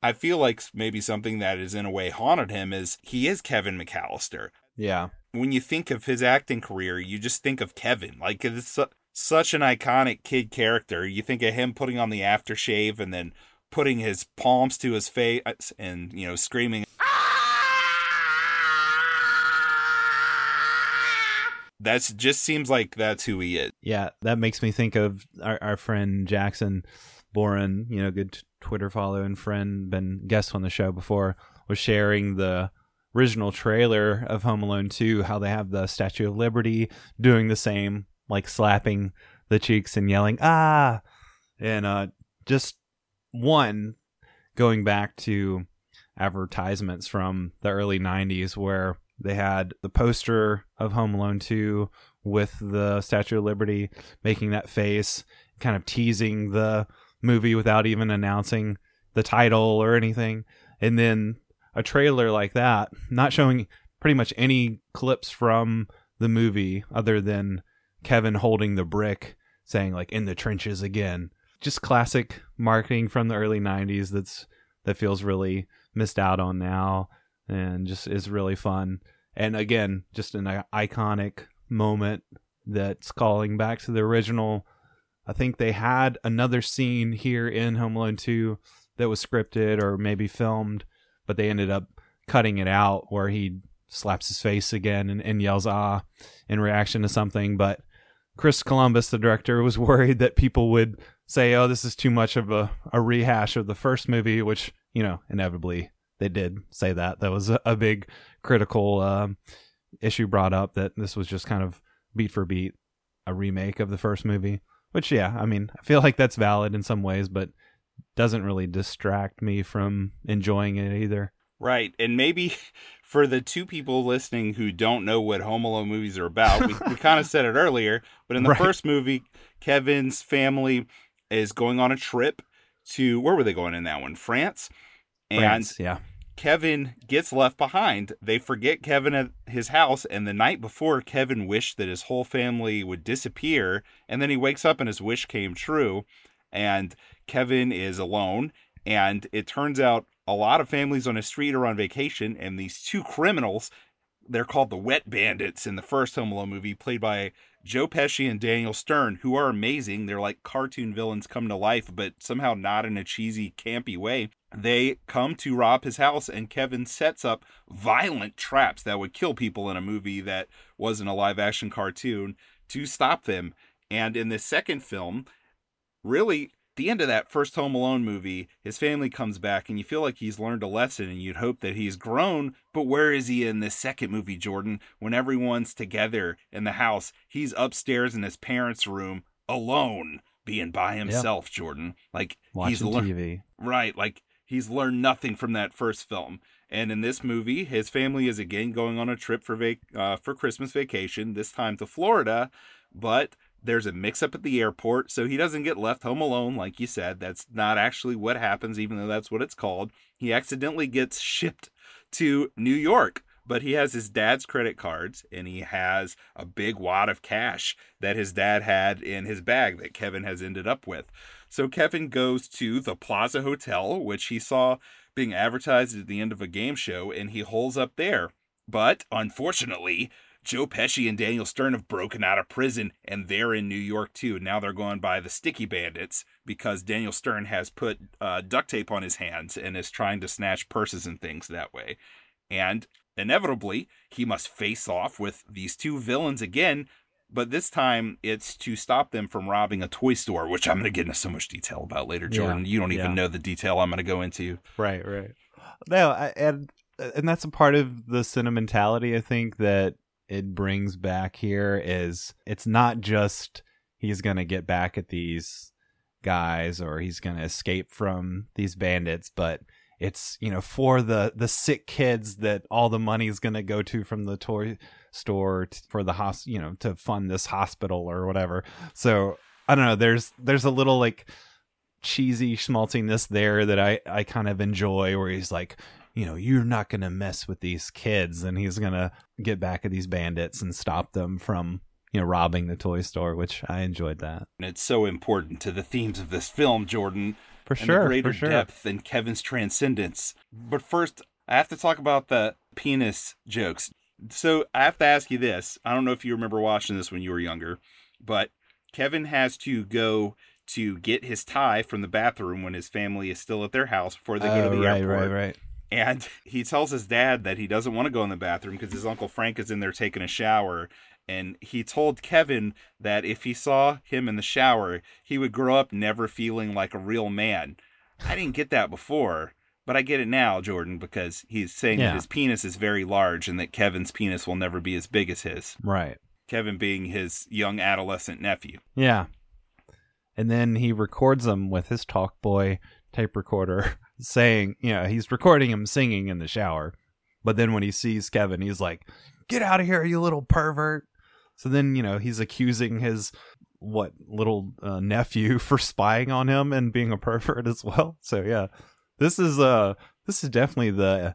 I feel like maybe something that has in a way haunted him is he is Kevin McAllister. yeah. When you think of his acting career, you just think of Kevin. Like it's su- such an iconic kid character. You think of him putting on the aftershave and then putting his palms to his face and you know screaming. That's just seems like that's who he is. Yeah, that makes me think of our, our friend Jackson Boren, you know, good t- Twitter follow and friend, been guest on the show before, was sharing the original trailer of Home Alone 2, how they have the Statue of Liberty doing the same, like slapping the cheeks and yelling, ah! And uh, just one, going back to advertisements from the early 90s where they had the poster of Home Alone 2 with the Statue of Liberty making that face, kind of teasing the movie without even announcing the title or anything. And then a trailer like that, not showing pretty much any clips from the movie other than Kevin holding the brick saying like in the trenches again. Just classic marketing from the early 90s that's that feels really missed out on now and just is really fun. And again, just an iconic moment that's calling back to the original. I think they had another scene here in Home Alone 2 that was scripted or maybe filmed, but they ended up cutting it out where he slaps his face again and, and yells ah in reaction to something. But Chris Columbus, the director, was worried that people would say, oh, this is too much of a, a rehash of the first movie, which, you know, inevitably they did say that. That was a, a big critical um, issue brought up that this was just kind of beat for beat a remake of the first movie. Which, yeah, I mean, I feel like that's valid in some ways, but doesn't really distract me from enjoying it either. Right. And maybe for the two people listening who don't know what Home Alone movies are about, we, we kind of said it earlier, but in the Right. first movie, Kevin's family is going on a trip to, where were they going in that one? France. And France, yeah. Kevin gets left behind. They forget Kevin at his house, and the night before, Kevin wished that his whole family would disappear, and then he wakes up and his wish came true, and Kevin is alone. And it turns out a lot of families on his street are on vacation, and these two criminals, they're called the Wet Bandits in the first Home Alone movie, played by Joe Pesci and Daniel Stern, who are amazing. They're like cartoon villains come to life, but somehow not in a cheesy, campy way. They come to rob his house, and Kevin sets up violent traps that would kill people in a movie that wasn't a live action cartoon to stop them. And in the second film, really, the end of that first Home Alone movie, his family comes back, and you feel like he's learned a lesson, and you'd hope that he's grown. But where is he in this second movie, Jordan? When everyone's together in the house, he's upstairs in his parents' room alone, being by himself, Jordan. Like he's Watching lear- TV. Right, like he's learned nothing from that first film. And in this movie, his family is again going on a trip for vac- uh, for Christmas vacation, this time to Florida, but there's a mix up at the airport, so he doesn't get left home alone like you said. That's not actually what happens even though that's what it's called. He accidentally gets shipped to New York. But he has his dad's credit cards and he has a big wad of cash that his dad had in his bag that Kevin has ended up with. So Kevin goes to the Plaza Hotel, which he saw being advertised at the end of a game show, and he holes up there. But unfortunately, Joe Pesci and Daniel Stern have broken out of prison, and they're in New York too. Now they're going by the Sticky Bandits because Daniel Stern has put uh, duct tape on his hands and is trying to snatch purses and things that way. And inevitably, he must face off with these two villains again, but this time it's to stop them from robbing a toy store, which I'm going to get into so much detail about later, Yeah, Jordan. You don't even yeah. know the detail I'm going to go into. Right, right. No, I, and and that's a part of the sentimentality. I think that it brings back here is it's not just he's going to get back at these guys or he's going to escape from these bandits, but it's, you know, for the the sick kids that all the money is going to go to from the toy store t- for the hos, you know, to fund this hospital or whatever. So, I don't know, there's there's a little like cheesy schmaltiness there that I I kind of enjoy where he's like you know, you're not going to mess with these kids. And he's going to get back at these bandits and stop them from, you know, robbing the toy store, which I enjoyed that. And it's so important to the themes of this film, Jordan. For and sure. the greater for sure. depth and Kevin's transcendence. But first, I have to talk about the penis jokes. So I have to ask you this. I don't know if you remember watching this when you were younger, but Kevin has to go to get his tie from the bathroom when his family is still at their house before they go to Oh, the right, airport. right, right. And he tells his dad that he doesn't want to go in the bathroom because his Uncle Frank is in there taking a shower. And he told Kevin that if he saw him in the shower, he would grow up never feeling like a real man. I didn't get that before, but I get it now, Jordan, because he's saying Yeah. that his penis is very large and that Kevin's penis will never be as big as his. Right. Kevin being his young adolescent nephew. Yeah. And then he records them with his Talkboy tape recorder saying, you know, he's recording him singing in the shower. But then when he sees Kevin, he's like, get out of here, you little pervert. So then, you know, he's accusing his what little uh, nephew for spying on him and being a pervert as well. So yeah, this is uh this is definitely the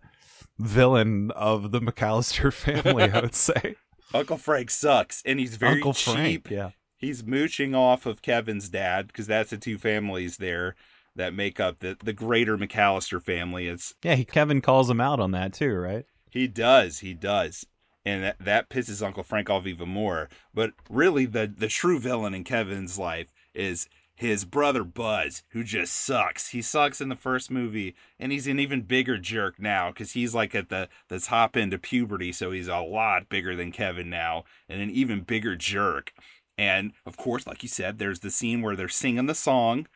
villain of the McAllister family, I would say. Uncle Frank sucks, and he's very Uncle cheap. Frank, yeah. he's mooching off of Kevin's dad because that's the two families there that make up the the greater McAllister family. It's Yeah, he, Kevin calls him out on that too, right? he does, he does, and that that pisses Uncle Frank off even more. But really, the the true villain in Kevin's life is his brother Buzz, who just sucks. He sucks in the first movie, and he's an even bigger jerk now because he's like at the the top end of puberty, so he's a lot bigger than Kevin now, and an even bigger jerk. And of course, like you said, there's the scene where they're singing the song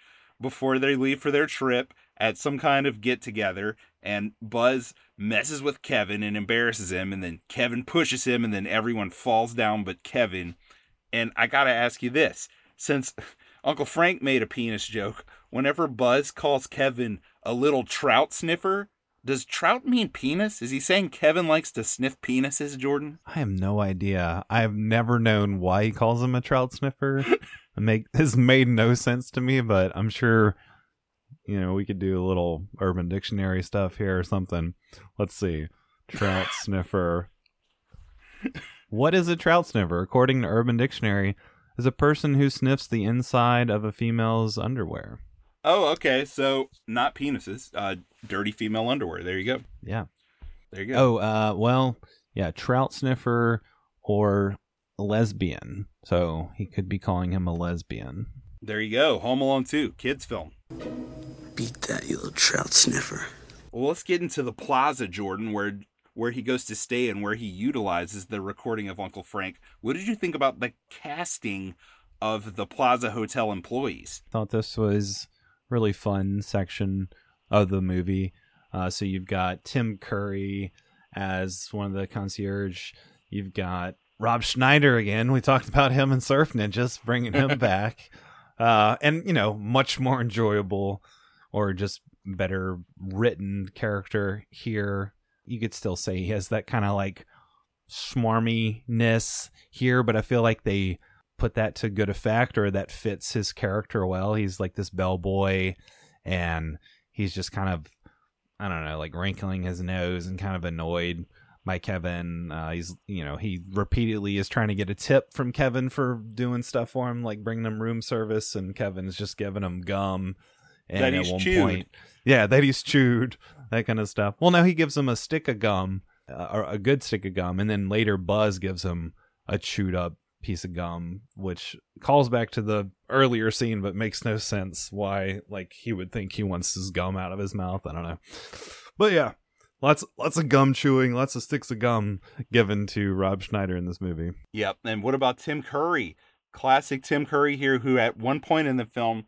before they leave for their trip at some kind of get together, and Buzz messes with Kevin and embarrasses him, and then Kevin pushes him, and then everyone falls down but Kevin. And I gotta ask you this since Uncle Frank made a penis joke, whenever Buzz calls Kevin a little trout sniffer, does trout mean penis? Is he saying Kevin likes to sniff penises, Jordan? I have no idea. I've never known why he calls him a trout sniffer. it make has made no sense to me, but I'm sure you know we could do a little urban dictionary stuff here or something. Let's see. Trout sniffer. What is a trout sniffer? According to Urban Dictionary, is a person who sniffs the inside of a female's underwear. Oh, okay. So not penises, uh, dirty female underwear. There you go. Yeah. There you go. Oh, uh, well, yeah, trout sniffer or lesbian. So he could be calling him a lesbian. There you go. Home Alone 2, kids film. Beat that, you little trout sniffer. Well, let's get into the plaza, Jordan, where where he goes to stay and where he utilizes the recording of Uncle Frank. What did you think about the casting of the Plaza Hotel employees? Thought this was really fun section of the movie. Uh, so you've got Tim Curry as one of the concierge. You've got Rob Schneider again. We talked about him in Surf Ninjas, bringing him back, uh, and you know, much more enjoyable or just better written character here. You could still say he has that kind of like smarminess here, but I feel like they put that to good effect or that fits his character well. He's like this bellboy and he's just kind of I don't know, like wrinkling his nose and kind of annoyed by Kevin. Uh, he's you know, he repeatedly is trying to get a tip from Kevin for doing stuff for him, like bringing him room service, and Kevin's just giving him gum. And That at he's one chewed. point, yeah, that he's chewed, that kind of stuff. Well, now he gives him a stick of gum, uh, or a good stick of gum, and then later Buzz gives him a chewed up piece of gum, which calls back to the earlier scene, but makes no sense why like he would think he wants his gum out of his mouth. I don't know, but yeah, lots lots of gum chewing, lots of sticks of gum given to Rob Schneider in this movie. Yep. And what about Tim Curry? Classic Tim Curry here, who at one point in the film,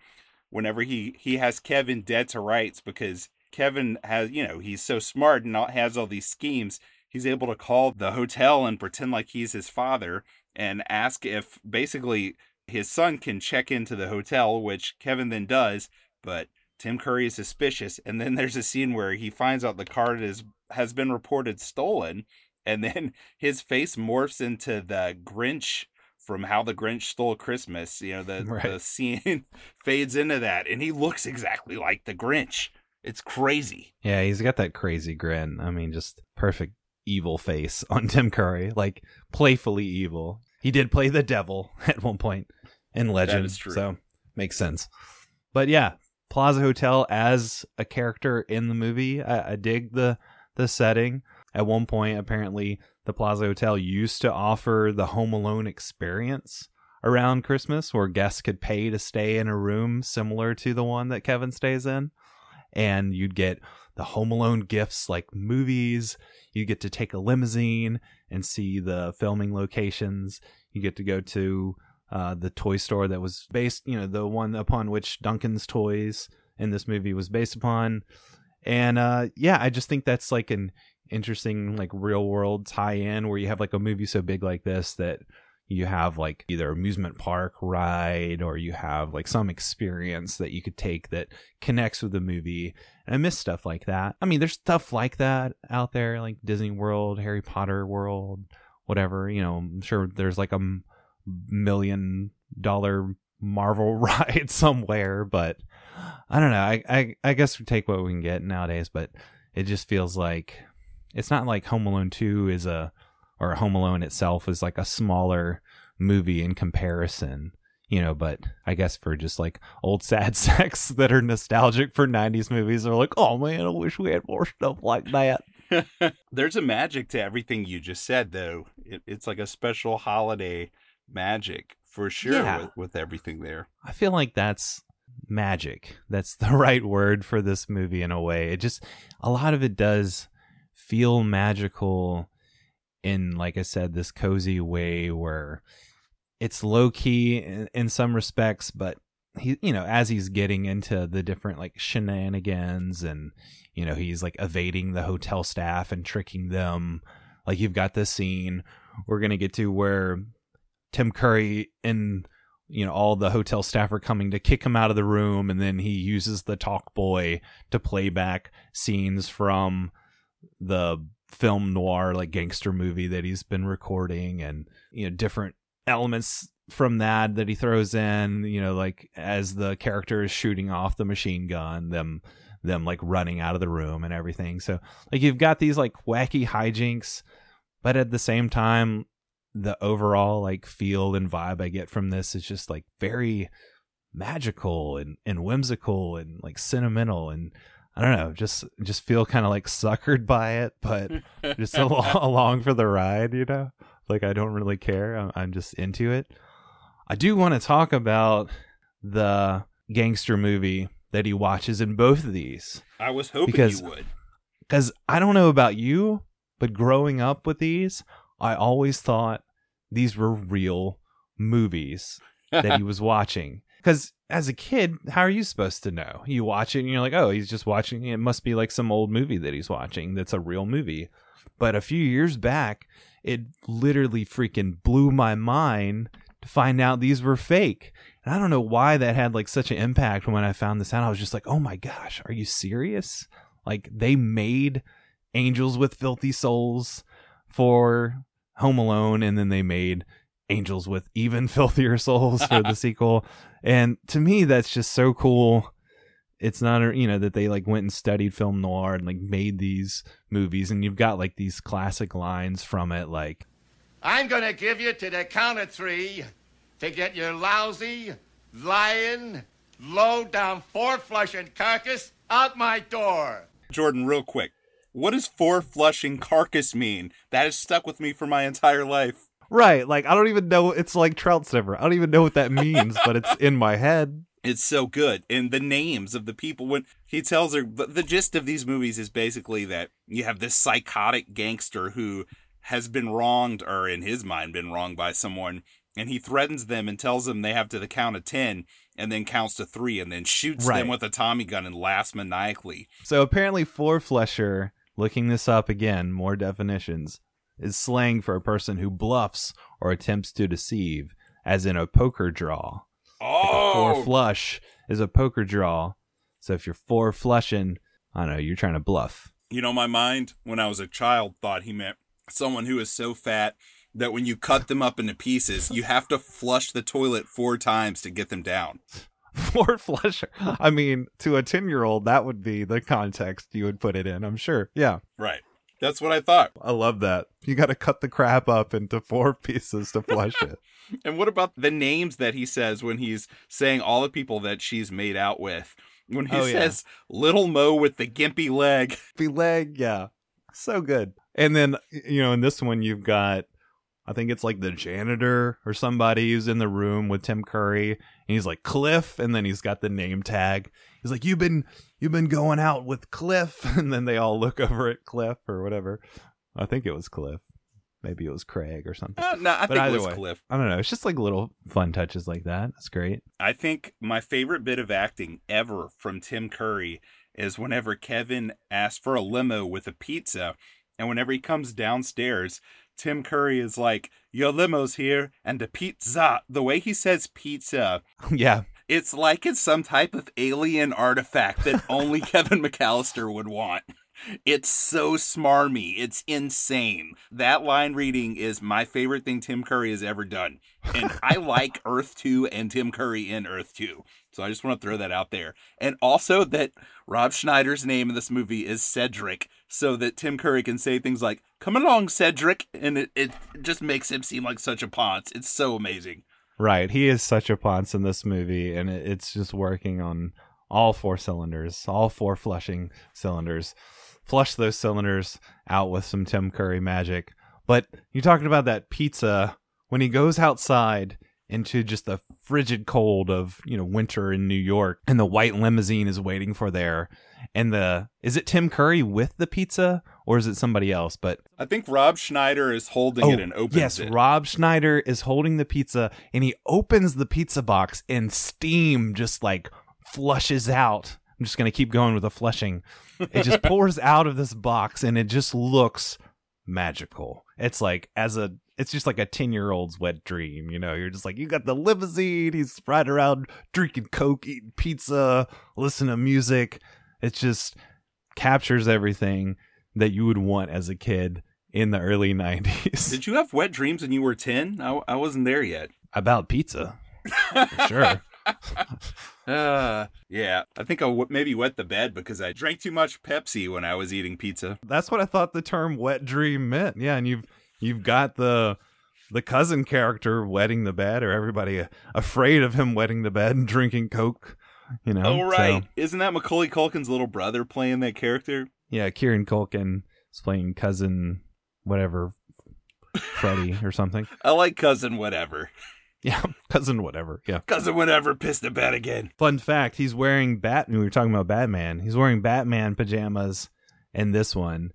whenever he he has Kevin dead to rights because Kevin has, you know, he's so smart and has all these schemes. he's able to call the hotel and pretend like he's his father and ask if basically his son can check into the hotel, which Kevin then does, but Tim Curry is suspicious. And then there's a scene where he finds out the card is has been reported stolen, and then his face morphs into the Grinch from How the Grinch Stole Christmas. You know, the, Right. the scene fades into that, and he looks exactly like the Grinch. It's crazy. Yeah, he's got that crazy grin. I mean, just perfect evil face on Tim Curry, like playfully evil. He did play the devil at one point in Legend, so makes sense. But yeah, Plaza Hotel as a character in the movie, I, I dig the the setting. At one point, apparently, the Plaza Hotel used to offer the Home Alone experience around Christmas, where guests could pay to stay in a room similar to the one that Kevin stays in, and you'd get the Home Alone gifts like movies. You get to take a limousine and see the filming locations. You get to go to uh, the toy store that was based, you know, the one upon which Duncan's toys in this movie was based upon. And uh, yeah, I just think that's like an interesting, like real world tie in where you have like a movie so big like this that you have like either amusement park ride or you have like some experience that you could take that connects with the movie and i miss stuff like that i mean there's stuff like that out there like disney world harry potter world whatever you know i'm sure there's like a million dollar marvel ride somewhere but i don't know I, I i guess we take what we can get nowadays but it just feels like it's not like home alone 2 is a or home alone itself is like a smaller movie in comparison you know but i guess for just like old sad sex that are nostalgic for 90s movies are like oh man i wish we had more stuff like that There's a magic to everything you just said, though. It, it's like a special holiday magic for sure Yeah. with, with everything there. I feel like that's magic. That's the right word for this movie in a way. It just a lot of it does feel magical in like I said this cozy way where it's low key in, in some respects but he you know as he's getting into the different like shenanigans and you know he's like evading the hotel staff and tricking them like you've got this scene we're going to get to where Tim Curry and you know all the hotel staff are coming to kick him out of the room and then he uses the Talkboy to play back scenes from the film noir like gangster movie that he's been recording and you know different elements from that that he throws in you know like as the character is shooting off the machine gun them them like running out of the room and everything. So like you've got these like wacky hijinks but at the same time the overall like feel and vibe I get from this is just like very magical and, and whimsical and like sentimental and I don't know, just just feel kind of like suckered by it, but just al- along for the ride, you know. Like I don't really care. I'm, I'm just into it. I do want to talk about the gangster movie that he watches in both of these I was hoping Because- you would. because I don't know about you, but growing up with these, I always thought these were real movies that he was watching. Because as a kid, how are you supposed to know? You watch it and you're like, oh, he's just watching. It must be like some old movie that he's watching that's a real movie. But a few years back, it literally freaking blew my mind to find out these were fake. And I don't know why that had like such an impact when I found this out. I was just like, oh my gosh, are you serious? Like they made Angels with Filthy Souls for Home Alone, and then they made Angels with Even Filthier Souls for the sequel. And to me, that's just so cool. It's not, a- you know, that they like went and studied film noir and like made these movies, and you've got like these classic lines from it, like I'm gonna give you to the count of three to get your lousy, lying, low down, four flushing carcass out my door. Jordan, real quick. What does four flushing carcass mean? That has stuck with me for my entire life. right, like I don't even know. It's like trout sniffer. I don't even know what that means, but it's in my head. It's so good. And the names of the people when he tells her but the gist of these movies is basically that you have this psychotic gangster who has been wronged or in his mind been wronged by someone and he threatens them and tells them they have to the count of 10 and then counts to 3 and then shoots Right. them with a Tommy gun and laughs maniacally. So apparently, Four Flesher looking this up again, more definitions, is slang for a person who bluffs or attempts to deceive, as in a poker draw. Four oh! flush is a poker draw. So if you're four flushing, I don't know, you're trying to bluff. You know, my mind, when I was a child, thought he meant someone who is so fat that when you cut them up into pieces, you have to flush the toilet four times to get them down. Four flusher. I mean, to a 10 year old, that would be the context you would put it in, I'm sure. Yeah. Right. That's what I thought. I love that. You got to cut the crap up into four pieces to flush it. And what about the names that he says when he's saying all the people that she's made out with? When he Oh, yeah. says little Mo with the gimpy leg. Be leg, yeah. So good. And then, you know, in this one, you've got, I think it's like the janitor or somebody who's in the room with Tim Curry. And he's like, Cliff. And then he's got the name tag. He's like, you've been, you've been going out with Cliff. And then they all look over at Cliff or whatever. I think it was Cliff. Maybe it was Craig or something. Uh, no, I But think it was way. Cliff. I don't know. It's just like little fun touches like that. That's great. I think my favorite bit of acting ever from Tim Curry is whenever Kevin asks for a limo with a pizza, and whenever he comes downstairs, Tim Curry is like, Your limo's here, and the pizza. The way he says pizza, yeah. it's like it's some type of alien artifact that only Kevin McAllister would want. It's so smarmy. It's insane. That line reading is my favorite thing Tim Curry has ever done. And I like Earth 2 and Tim Curry in Earth 2. So I just want to throw that out there. And also that Rob Schneider's name in this movie is Cedric, so that Tim Curry can say things like, Come along, Cedric. And it, it just makes him seem like such a ponce. It's so amazing. Right. He is such a ponce in this movie, and it, it's just working on all four cylinders, all four flushing cylinders. Flush those cylinders out with some Tim Curry magic. But you're talking about that pizza when he goes outside into just the frigid cold of, you know, winter in New York and the white limousine is waiting for there. And the is it Tim Curry with the pizza or is it somebody else? But I think Rob Schneider is holding it oh, and opens Oh, yes, it. Rob Schneider is holding the pizza and he opens the pizza box and steam just like flushes out. I'm just going to keep going with the flushing. It just pours out of this box and it just looks magical. It's like as a it's just like a 10-year-old's wet dream, you know. You're just like you got the limousine, he's riding around drinking coke, eating pizza, listening to music. It just captures everything that you would want as a kid in the early 90s. Did you have wet dreams when you were 10? I, I wasn't there yet. about pizza. Sure. Uh, yeah. I think I w- maybe wet the bed because I drank too much Pepsi when I was eating pizza. That's what I thought the term wet dream meant. Yeah, and you've you've got the the cousin character wetting the bed or everybody afraid of him wetting the bed and drinking coke, you know. Oh, right. So, Isn't that Macaulay Culkin's little brother playing that character? yeah, Kieran Culkin is playing cousin whatever Freddy or something. I like Cousin Whatever. Yeah, cousin whatever. Yeah. Cousin Whatever pissed the bed again. Fun fact, he's wearing Bat we were talking about Batman. He's wearing Batman pajamas in this one.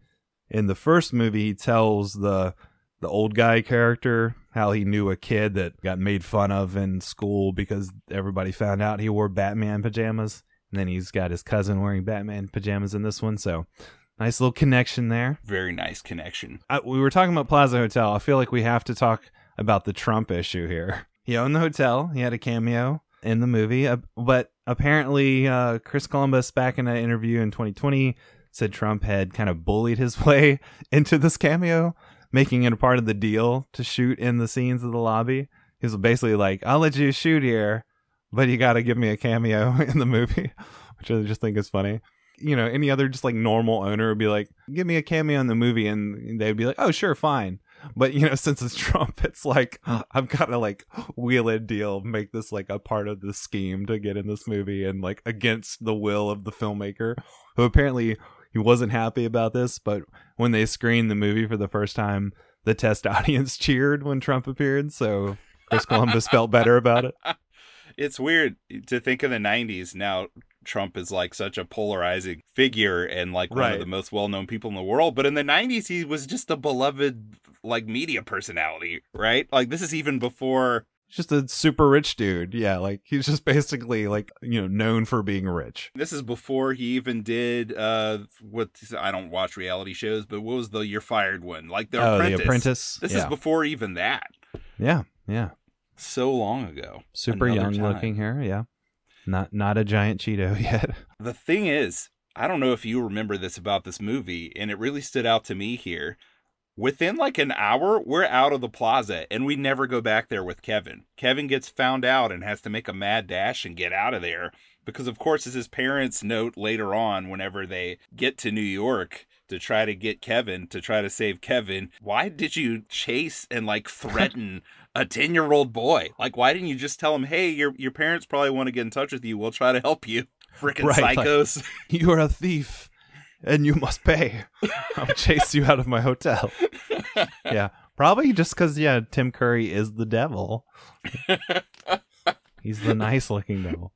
In the first movie, he tells the the old guy character how he knew a kid that got made fun of in school because everybody found out he wore Batman pajamas. And then he's got his cousin wearing Batman pajamas in this one. So nice little connection there. Very nice connection. I, we were talking about Plaza Hotel. I feel like we have to talk about the Trump issue here. He owned the hotel. He had a cameo in the movie, uh, but apparently, uh, Chris Columbus, back in an interview in 2020, said Trump had kind of bullied his way into this cameo, making it a part of the deal to shoot in the scenes of the lobby. He was basically like, "I'll let you shoot here, but you got to give me a cameo in the movie," which I just think is funny you know, any other just like normal owner would be like, give me a cameo in the movie, and they'd be like, oh, sure, fine. But you know, since it's Trump, it's like I've got to like wheel a deal, make this like a part of the scheme to get in this movie, and like against the will of the filmmaker, who apparently he wasn't happy about this. But when they screened the movie for the first time, the test audience cheered when Trump appeared, so Chris Columbus felt better about it. It's weird to think of the 90s now. Trump is like such a polarizing figure and like one Right. of the most well-known people in the world. But in the 90s, he was just a beloved like media personality, right? Like this is even before just a super rich dude. Yeah, like he's just basically like you know known for being rich. This is before he even did uh what I don't watch reality shows, but what was the You're Fired one? Like the oh, Apprentice. the Apprentice. This yeah. is before even that. yeah, yeah. So long ago. Super Another young time. looking here. Yeah, not not a giant Cheeto yet. The thing is, I don't know if you remember this about this movie, and it really stood out to me here. Within like an hour, we're out of the plaza and we never go back there with Kevin. Kevin gets found out and has to make a mad dash and get out of there because, of course, as his parents note later on, whenever they get to New York to try to get Kevin, to try to save Kevin, why did you chase and like threaten a 10 year old boy? Like, why didn't you just tell him, hey, your, your parents probably want to get in touch with you? We'll try to help you. Freaking Right, like- psychos. you are a thief, and you must pay. I'll chase you out of my hotel. yeah, probably just because yeah, Tim Curry is the devil. He's the nice looking devil,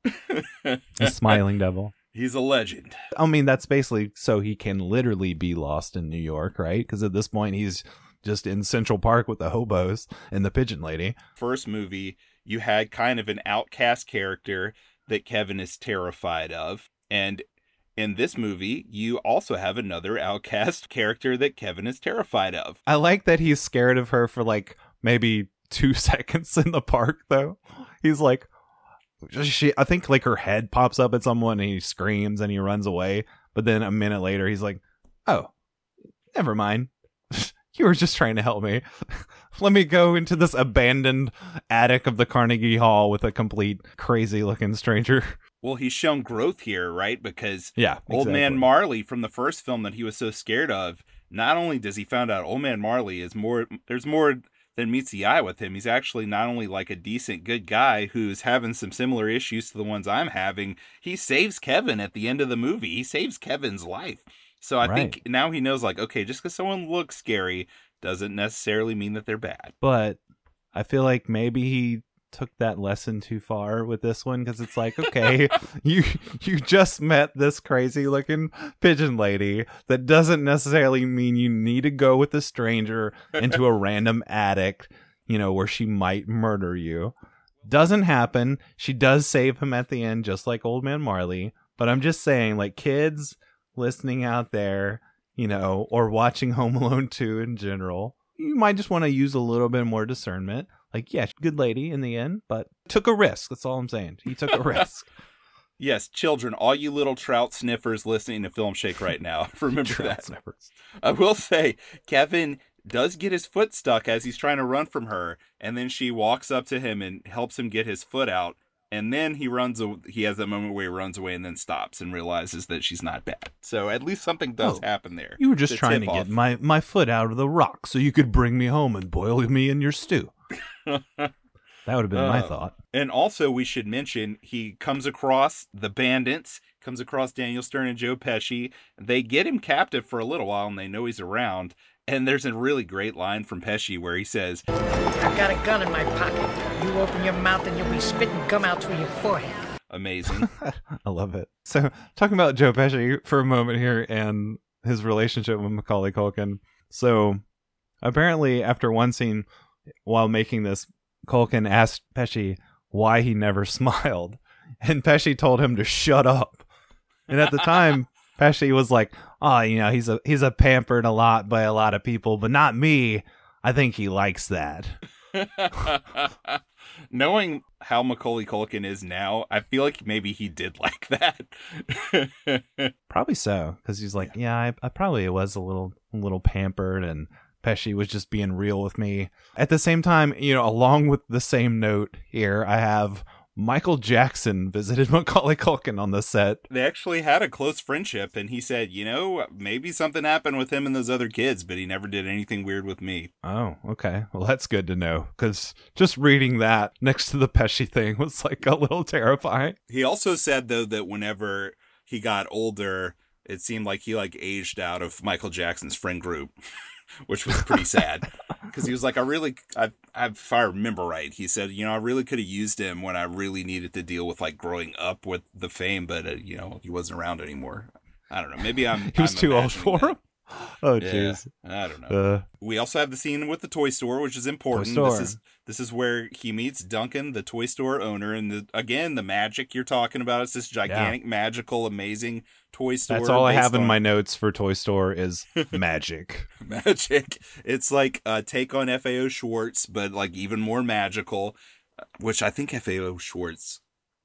the smiling devil. He's a legend. I mean, that's basically so he can literally be lost in New York, right? Because at this point, he's just in Central Park with the hobos and the pigeon lady. First movie, you had kind of an outcast character that Kevin is terrified of. And in this movie, you also have another outcast character that Kevin is terrified of. I like that he's scared of her for like maybe two seconds in the park, though. He's like, she. I think like her head pops up at someone and he screams and he runs away. But then a minute later, he's like, "Oh, never mind. you were just trying to help me. Let me go into this abandoned attic of the Carnegie Hall with a complete crazy looking stranger." Well, he's shown growth here, right? Because Yeah, Old Man. Marley from the first film that he was so scared of, not only does he found out Old Man Marley is more there's more than meets the eye with him. He's actually not only like a decent good guy who's having some similar issues to the ones I'm having, he saves Kevin at the end of the movie. He saves Kevin's life. So I think now he knows like okay, just cuz someone looks scary doesn't necessarily mean that they're bad. but I feel like maybe he took that lesson too far with this one because it's like okay you you just met this crazy looking pigeon lady that doesn't necessarily mean you need to go with a stranger into a random attic you know where she might murder you. Doesn't happen. She does save him at the end just like old man marley. But i'm just saying like kids listening out there you know or watching home alone 2 in general you might just want to use a little bit more discernment. Like, yeah, good lady in the end, but took a risk. That's all I'm saying. He took a risk. Yes, children, all you little trout sniffers listening to Film Shake right now, remember that. sniffers. I will say, Kevin does get his foot stuck as he's trying to run from her, and then she walks up to him and helps him get his foot out. And then he runs. He has that moment where he runs away and then stops and realizes that she's not bad. So at least something does Oh, happen there. You were just to trying to off. get my, my foot out of the rock so you could bring me home and boil me in your stew. That would have been my Uh, thought. And also, we should mention he comes across the bandits, comes across Daniel Stern and Joe Pesci. They get him captive for a little while, and they know he's around. And there's a really great line from Pesci where he says, I've got a gun in my pocket. You open your mouth and you'll be spitting gum out through your forehead. "Amazing." I love it. So, talking about Joe Pesci for a moment here and his relationship with Macaulay Culkin. So, apparently, after one scene while making this, Culkin asked Pesci why he never smiled, and Pesci told him to shut up. And at the time, Pesci was like, "Oh, you know, he's a he's a pampered a lot by a lot of people, but not me. I think he likes that." Knowing how Macaulay Culkin is now, I feel like maybe he did like that. Probably so, because he's like, yeah, I, I probably was a little, a little pampered, and Pesci was just being real with me. At the same time, you know, along with the same note here, I have Michael Jackson visited Macaulay Culkin on the set. they actually had a close friendship, and he said, you know, maybe something happened with him and those other kids, but he never did anything weird with me. Oh, okay. Well, that's good to know, because just reading that next to the Pesci thing was like a little terrifying. He also said though that whenever he got older, it seemed like he like aged out of Michael Jackson's friend group, which was pretty sad. Because he was like, I really, I, I, if I remember right, he said, you know, I really could have used him when I really needed to deal with like growing up with the fame, but uh, you know, he wasn't around anymore. I don't know. Maybe I'm. He was I'm too old for that. him. Oh Yeah, jeez. I don't know. Uh, We also have the scene with the toy store, which is important. This is this is where he meets Duncan, the toy store owner, and the, again the magic you're talking about. It's this gigantic, magical, amazing toy store. that's all I have based in my notes for Toy Store is magic. magic. It's like a take on FAO Schwarz, but like even more magical. Which I think FAO Schwarz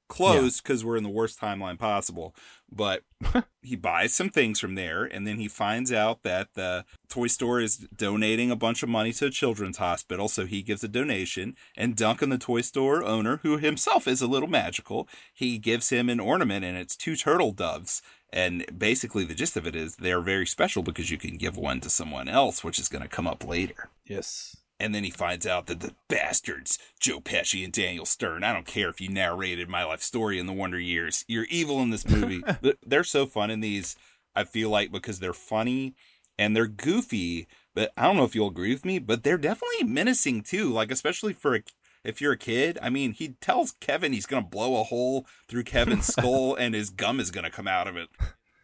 closed because we're in the worst timeline possible. But he buys some things from there, and then he finds out that the toy store is donating a bunch of money to a children's hospital. So he gives a donation, and Duncan, the toy store owner, who himself is a little magical, he gives him an ornament, and it's two turtle doves. And basically, the gist of it is they're very special because you can give one to someone else, which is going to come up later. Yes. And then he finds out that the bastards, Joe Pesci and Daniel Stern, I don't care if you narrated my life story in the Wonder Years, you're evil in this movie. They're so fun in these, I feel like, because they're funny and they're goofy. But I don't know if you'll agree with me, but they're definitely menacing too. Like, especially for a, if you're a kid. I mean, he tells Kevin he's going to blow a hole through Kevin's skull and his gum is going to come out of it.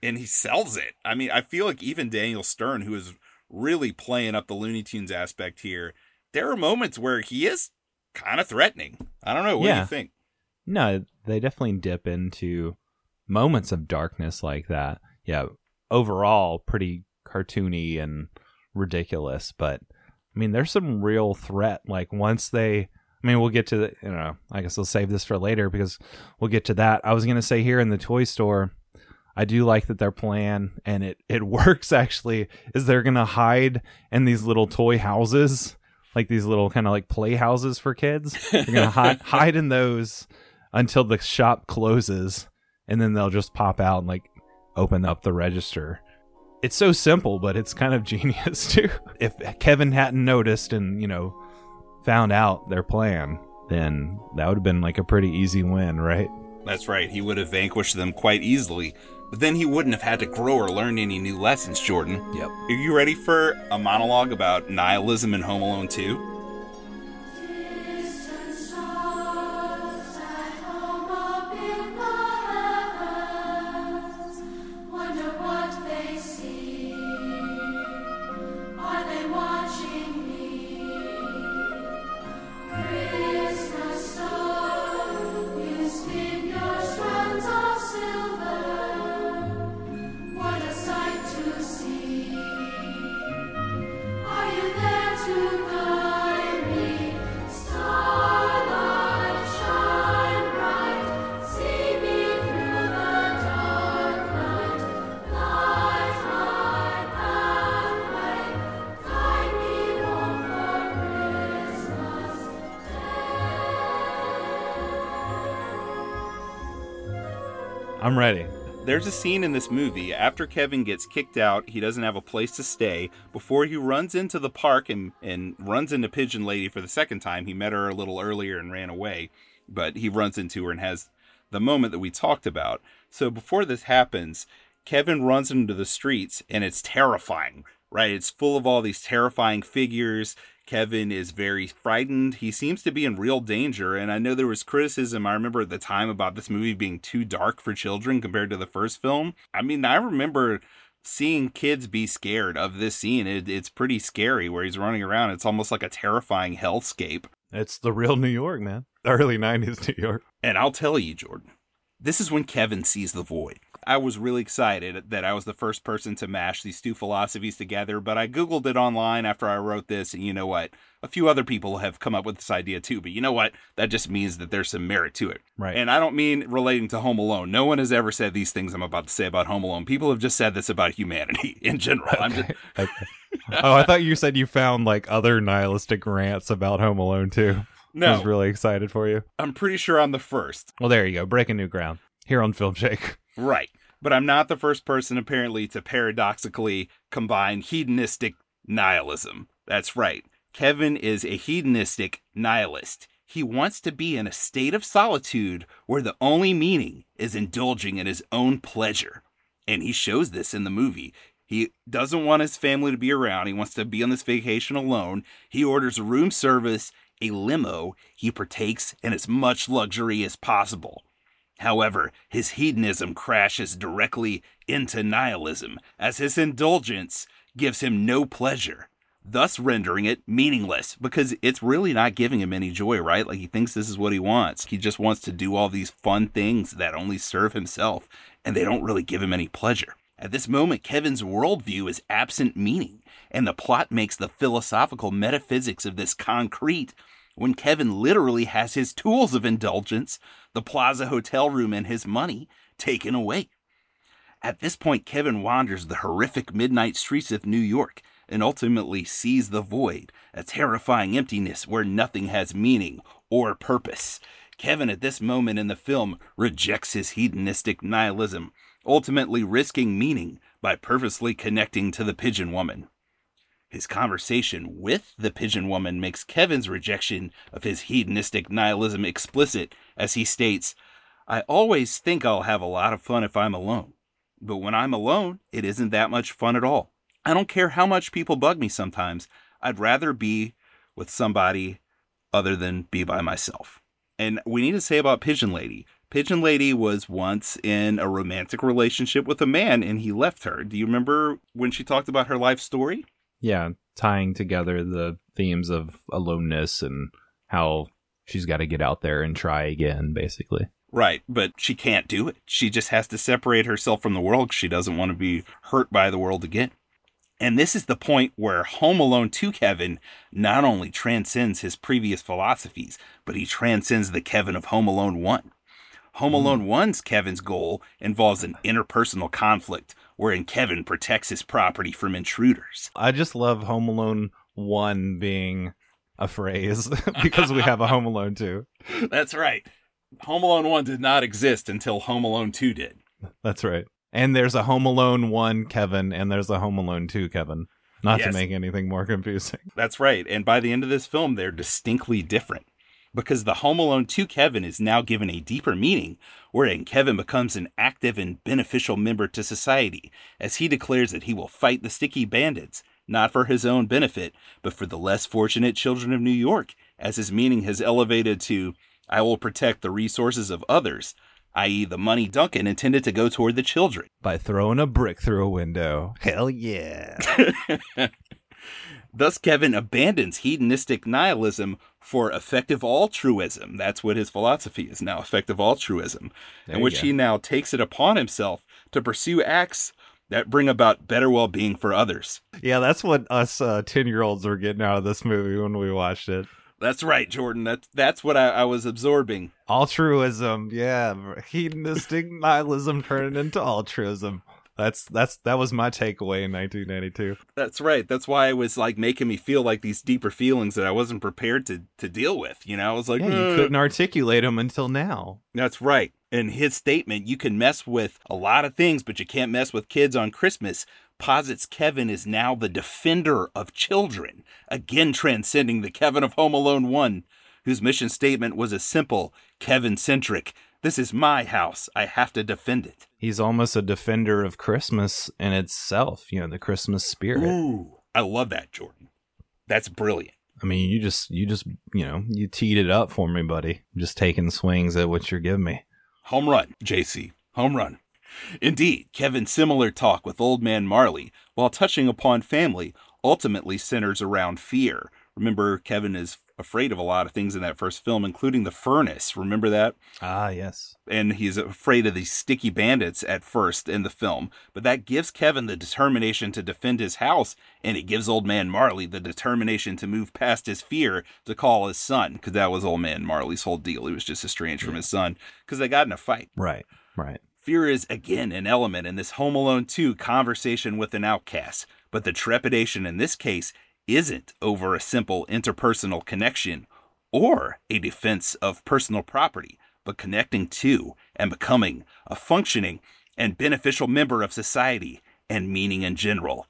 And he sells it. I mean, I feel like even Daniel Stern, who is really playing up the Looney Tunes aspect here, there are moments where he is kind of threatening. I don't know. What do you think? No, they definitely dip into moments of darkness like that. Yeah, overall pretty cartoony and ridiculous, but I mean, there's some real threat. Like once they, I mean, we'll get to the, you know, I guess we'll save this for later because we'll get to that. I was gonna say here in the toy store, I do like that their plan and it it works actually. Is they're gonna hide in these little toy houses, like these little kind of like playhouses for kids. They're gonna hide hide in those until the shop closes, and then they'll just pop out and like open up the register. It's so simple, but it's kind of genius too. If Kevin hadn't noticed and you know found out their plan, then that would have been like a pretty easy win, right? That's right. He would have vanquished them quite easily. But then he wouldn't have had to grow or learn any new lessons, Jordan. Yep. Are you ready for a monologue about nihilism in Home Alone 2? I'm ready. There's a scene in this movie after Kevin gets kicked out, he doesn't have a place to stay. Before he runs into the park and, and runs into Pigeon Lady for the second time, he met her a little earlier and ran away, but he runs into her and has the moment that we talked about. So before this happens, Kevin runs into the streets and it's terrifying, right? It's full of all these terrifying figures. Kevin is very frightened. He seems to be in real danger. And I know there was criticism, I remember at the time, about this movie being too dark for children compared to the first film. I mean, I remember seeing kids be scared of this scene. It, it's pretty scary where he's running around. It's almost like a terrifying hellscape. It's the real New York, man. The early '90s New York. And I'll tell you, Jordan, this is when Kevin sees the void. I was really excited that I was the first person to mash these two philosophies together, but I Googled it online after I wrote this, and you know what? A few other people have come up with this idea too, but you know what? That just means that there's some merit to it. Right. And I don't mean relating to Home Alone. No one has ever said these things I'm about to say about Home Alone. People have just said this about humanity in general. I'm just, Okay. oh, I thought you said you found like other nihilistic rants about Home Alone too. No. I was really excited for you. I'm pretty sure I'm the first. Well, there you go. Breaking new ground here on Film Shake. Right. But I'm not the first person apparently to paradoxically combine hedonistic nihilism. That's right. Kevin is a hedonistic nihilist. He wants to be in a state of solitude where the only meaning is indulging in his own pleasure. And he shows this in the movie. He doesn't want his family to be around. He wants to be on this vacation alone. He orders room service, a limo. He partakes in as much luxury as possible. However, his hedonism crashes directly into nihilism as his indulgence gives him no pleasure, thus rendering it meaningless because it's really not giving him any joy, right? Like he thinks this is what he wants. He just wants to do all these fun things that only serve himself and they don't really give him any pleasure. At this moment, Kevin's worldview is absent meaning, and the plot makes the philosophical metaphysics of this concrete when Kevin literally has his tools of indulgence, the Plaza Hotel room and his money, taken away. At this point, Kevin wanders the horrific midnight streets of New York and ultimately sees the void, a terrifying emptiness where nothing has meaning or purpose. Kevin, at this moment in the film, rejects his hedonistic nihilism, ultimately risking meaning by purposely connecting to the pigeon woman. His conversation with the pigeon woman makes Kevin's rejection of his hedonistic nihilism explicit as he states, I always think I'll have a lot of fun if I'm alone. But when I'm alone, it isn't that much fun at all. I don't care how much people bug me sometimes. I'd rather be with somebody other than be by myself. And we need to say about Pigeon Lady. Pigeon Lady was once in a romantic relationship with a man and he left her. Do you remember when she talked about her life story? Yeah, tying together the themes of aloneness and how she's got to get out there and try again, basically. Right, but she can't do it. She just has to separate herself from the world she doesn't want to be hurt by the world again. And this is the point where Home Alone 2 Kevin not only transcends his previous philosophies, but he transcends the Kevin of Home Alone 1. Home mm. Alone 1's Kevin's goal involves an interpersonal conflict wherein Kevin protects his property from intruders. I just love Home Alone 1 being a phrase because we have a Home Alone 2. That's right. Home Alone 1 did not exist until Home Alone 2 did. That's right. And there's a Home Alone 1 Kevin and there's a Home Alone 2 Kevin. Not Yes. to make anything more confusing. That's right. And by the end of this film, they're distinctly different because the Home Alone 2 Kevin is now given a deeper meaning, wherein Kevin becomes an active and beneficial member to society, as he declares that he will fight the sticky bandits, not for his own benefit, but for the less fortunate children of New York, as his meaning has elevated to, I will protect the resources of others, i.e., the money Duncan intended to go toward the children. By throwing a brick through a window. Hell yeah. Thus, Kevin abandons hedonistic nihilism for effective altruism. That's what his philosophy is now effective altruism, There in which go. he now takes it upon himself to pursue acts that bring about better well being for others. Yeah, that's what us uh, 10 year olds were getting out of this movie when we watched it. That's right, Jordan. That's, that's what I, I was absorbing. Altruism, yeah. Hedonistic nihilism turning into altruism. That's that's that was my takeaway in 1992. That's right. That's why it was like making me feel like these deeper feelings that I wasn't prepared to, to deal with. You know, I was like, Yeah, you "Uh." couldn't articulate them until now. That's right. In his statement, you can mess with a lot of things, but you can't mess with kids on Christmas. Posits Kevin is now the defender of children, again transcending the Kevin of Home Alone 1, whose mission statement was a simple Kevin centric. This is my house. I have to defend it. He's almost a defender of Christmas in itself, you know, the Christmas spirit. Ooh. I love that, Jordan. That's brilliant. I mean, you just you just, you know, you teed it up for me, buddy. Just taking swings at what you're giving me. Home run, JC. Home run. Indeed, Kevin's similar talk with Old Man Marley, while touching upon family, ultimately centers around fear. Remember, Kevin is afraid of a lot of things in that first film, including the furnace. Remember that? Ah, yes. and he's afraid of these sticky bandits at first in the film. But that gives Kevin the determination to defend his house, and it gives Old Man Marley the determination to move past his fear to call his son, because that was Old Man Marley's whole deal. He was just estranged from his son because they got in a fight. Right. Right. Fear is again an element in this Home Alone 2 conversation with an outcast, but the trepidation in this case isn't over a simple interpersonal connection or a defense of personal property, but connecting to and becoming a functioning and beneficial member of society and meaning in general.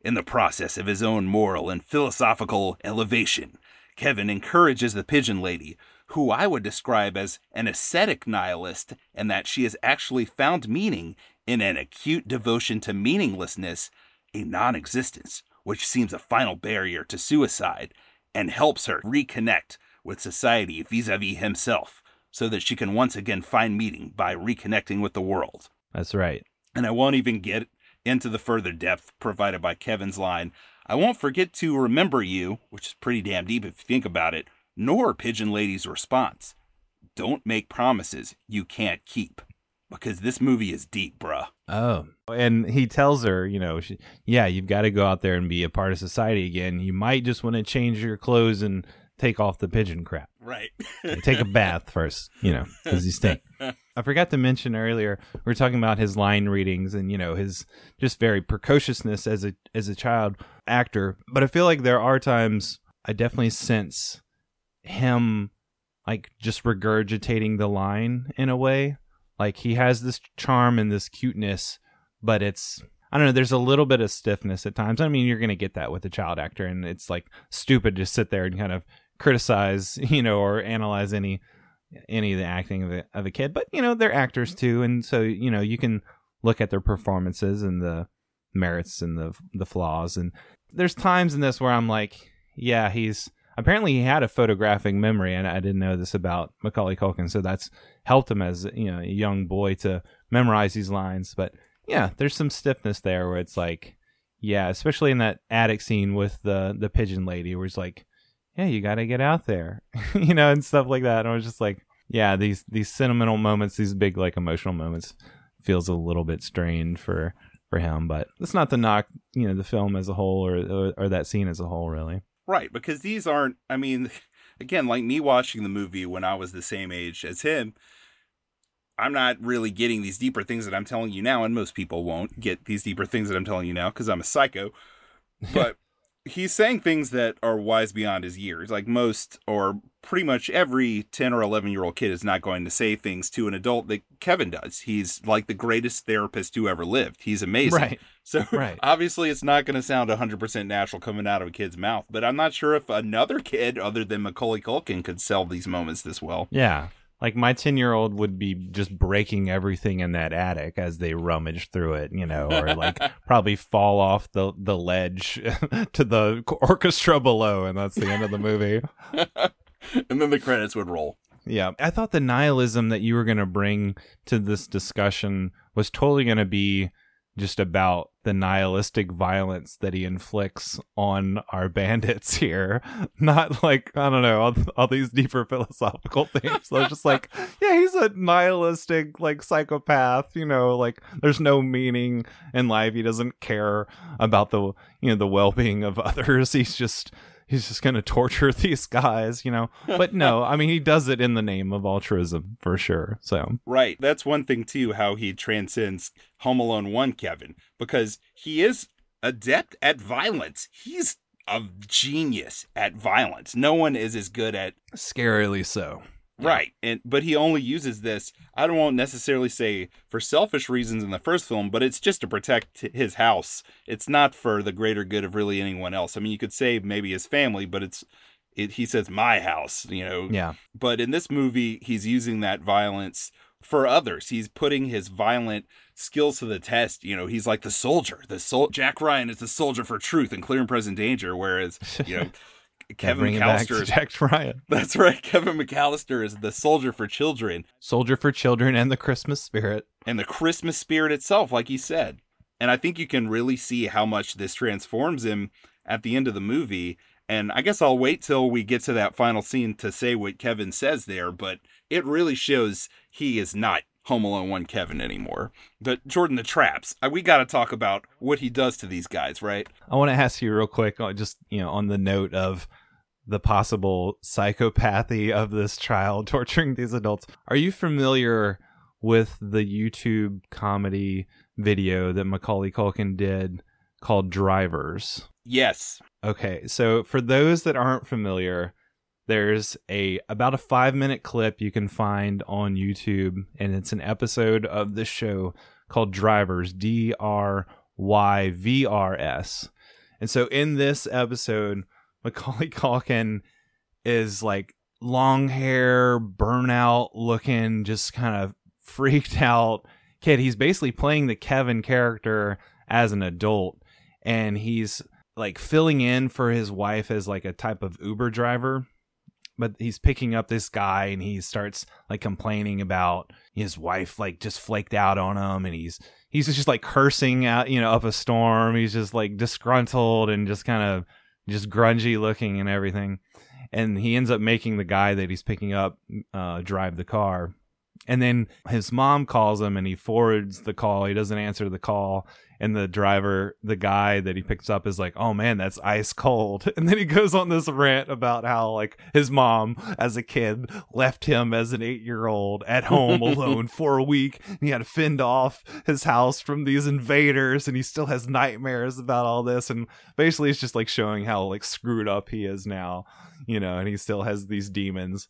In the process of his own moral and philosophical elevation, Kevin encourages the pigeon lady, who I would describe as an ascetic nihilist, and that she has actually found meaning in an acute devotion to meaninglessness, a non existence, which seems a final barrier to suicide, and helps her reconnect with society vis a vis himself, so that she can once again find meaning by reconnecting with the world That's right. and I won't even get into the further depth provided by Kevin's line, I won't forget to remember you, which is pretty damn deep if you think about it, nor Pigeon Lady's response. Don't make promises you can't keep. Because this movie is deep, bruh. Oh, and he tells her, you know, she, yeah, you've got to go out there and be a part of society again. You might just want to change your clothes and take off the pigeon crap. Right. take a bath first, you know, because you stink. I forgot to mention earlier we were talking about his line readings and you know his just very precociousness as a as a child actor. But I feel like there are times I definitely sense him like just regurgitating the line in a way. Like he has this charm and this cuteness, but it's I don't know. There's a little bit of stiffness at times. I mean, you're going to get that with a child actor, and it's like stupid to sit there and kind of criticize, you know, or analyze any any of the acting of a, of a kid. But you know, they're actors too, and so you know you can look at their performances and the merits and the the flaws. And there's times in this where I'm like, yeah, he's apparently he had a photographic memory, and I didn't know this about Macaulay Culkin, so that's helped him as you know a young boy to memorize these lines. But yeah, there's some stiffness there where it's like, yeah, especially in that attic scene with the the pigeon lady, where it's like, yeah, you got to get out there, you know, and stuff like that. And I was just like, yeah, these these sentimental moments, these big like emotional moments, feels a little bit strained for for him. But it's not the knock, you know, the film as a whole or or, or that scene as a whole, really. Right, because these aren't, I mean, again, like me watching the movie when I was the same age as him, I'm not really getting these deeper things that I'm telling you now, and most people won't get these deeper things that I'm telling you now because I'm a psycho. But he's saying things that are wise beyond his years. Like most, or pretty much every 10 or 11 year old kid is not going to say things to an adult that Kevin does. He's like the greatest therapist who ever lived. He's amazing. Right. So Right. obviously, it's not going to sound 100% natural coming out of a kid's mouth. But I'm not sure if another kid other than Macaulay Culkin could sell these moments this well. Yeah. Like my 10 year old would be just breaking everything in that attic as they rummage through it, you know, or like probably fall off the, the ledge to the orchestra below. And that's the end of the movie. and then the credits would roll. Yeah. I thought the nihilism that you were going to bring to this discussion was totally going to be just about the nihilistic violence that he inflicts on our bandits here. Not like, I don't know, all, all these deeper philosophical things. So I was just like, yeah, he's a nihilistic, like, psychopath, you know, like, there's no meaning in life. He doesn't care about the, you know, the well being of others. He's just, he's just going to torture these guys, you know. But no, I mean, he does it in the name of altruism for sure. So, Right. That's one thing too, how he transcends Home Alone 1 Kevin, because he is adept at violence. He's a genius at violence. No one is as good at scarily so. Right. And but he only uses this, I don't want necessarily say for selfish reasons in the first film, but it's just to protect his house. It's not for the greater good of really anyone else. I mean, you could say maybe his family, but it's it, he says my house, you know. Yeah. But in this movie, he's using that violence for others. He's putting his violent skills to the test. You know, he's like the soldier. The sol- Jack Ryan is the soldier for truth and clear and present danger, whereas you know Kevin bring it back McAllister is Jack Ryan. that's right. Kevin McAllister is the soldier for children Soldier for Children and the Christmas Spirit. and the Christmas spirit itself, like he said. And I think you can really see how much this transforms him at the end of the movie. And I guess I'll wait till we get to that final scene to say what Kevin says there, but it really shows he is not Home Alone 1 Kevin anymore. But Jordan, the traps, uh, we got to talk about what he does to these guys, right? I want to ask you real quick, uh, just you know, on the note of the possible psychopathy of this child torturing these adults. Are you familiar with the YouTube comedy video that Macaulay Culkin did called Drivers? Yes. Okay, so for those that aren't familiar, there's a about a 5 minute clip you can find on YouTube and it's an episode of this show called Drivers D R Y V R S. And so in this episode, Macaulay Culkin is like long hair, burnout looking, just kind of freaked out kid. He's basically playing the Kevin character as an adult and he's like filling in for his wife as like a type of Uber driver. But he's picking up this guy and he starts like complaining about his wife like just flaked out on him and he's he's just like cursing out, you know, up a storm. He's just like disgruntled and just kind of just grungy looking and everything. And he ends up making the guy that he's picking up uh, drive the car. And then his mom calls him and he forwards the call. He doesn't answer the call. And the driver, the guy that he picks up is like, oh man, that's ice cold. And then he goes on this rant about how, like, his mom as a kid left him as an eight year old at home alone for a week. And he had to fend off his house from these invaders. And he still has nightmares about all this. And basically, it's just like showing how, like, screwed up he is now, you know, and he still has these demons.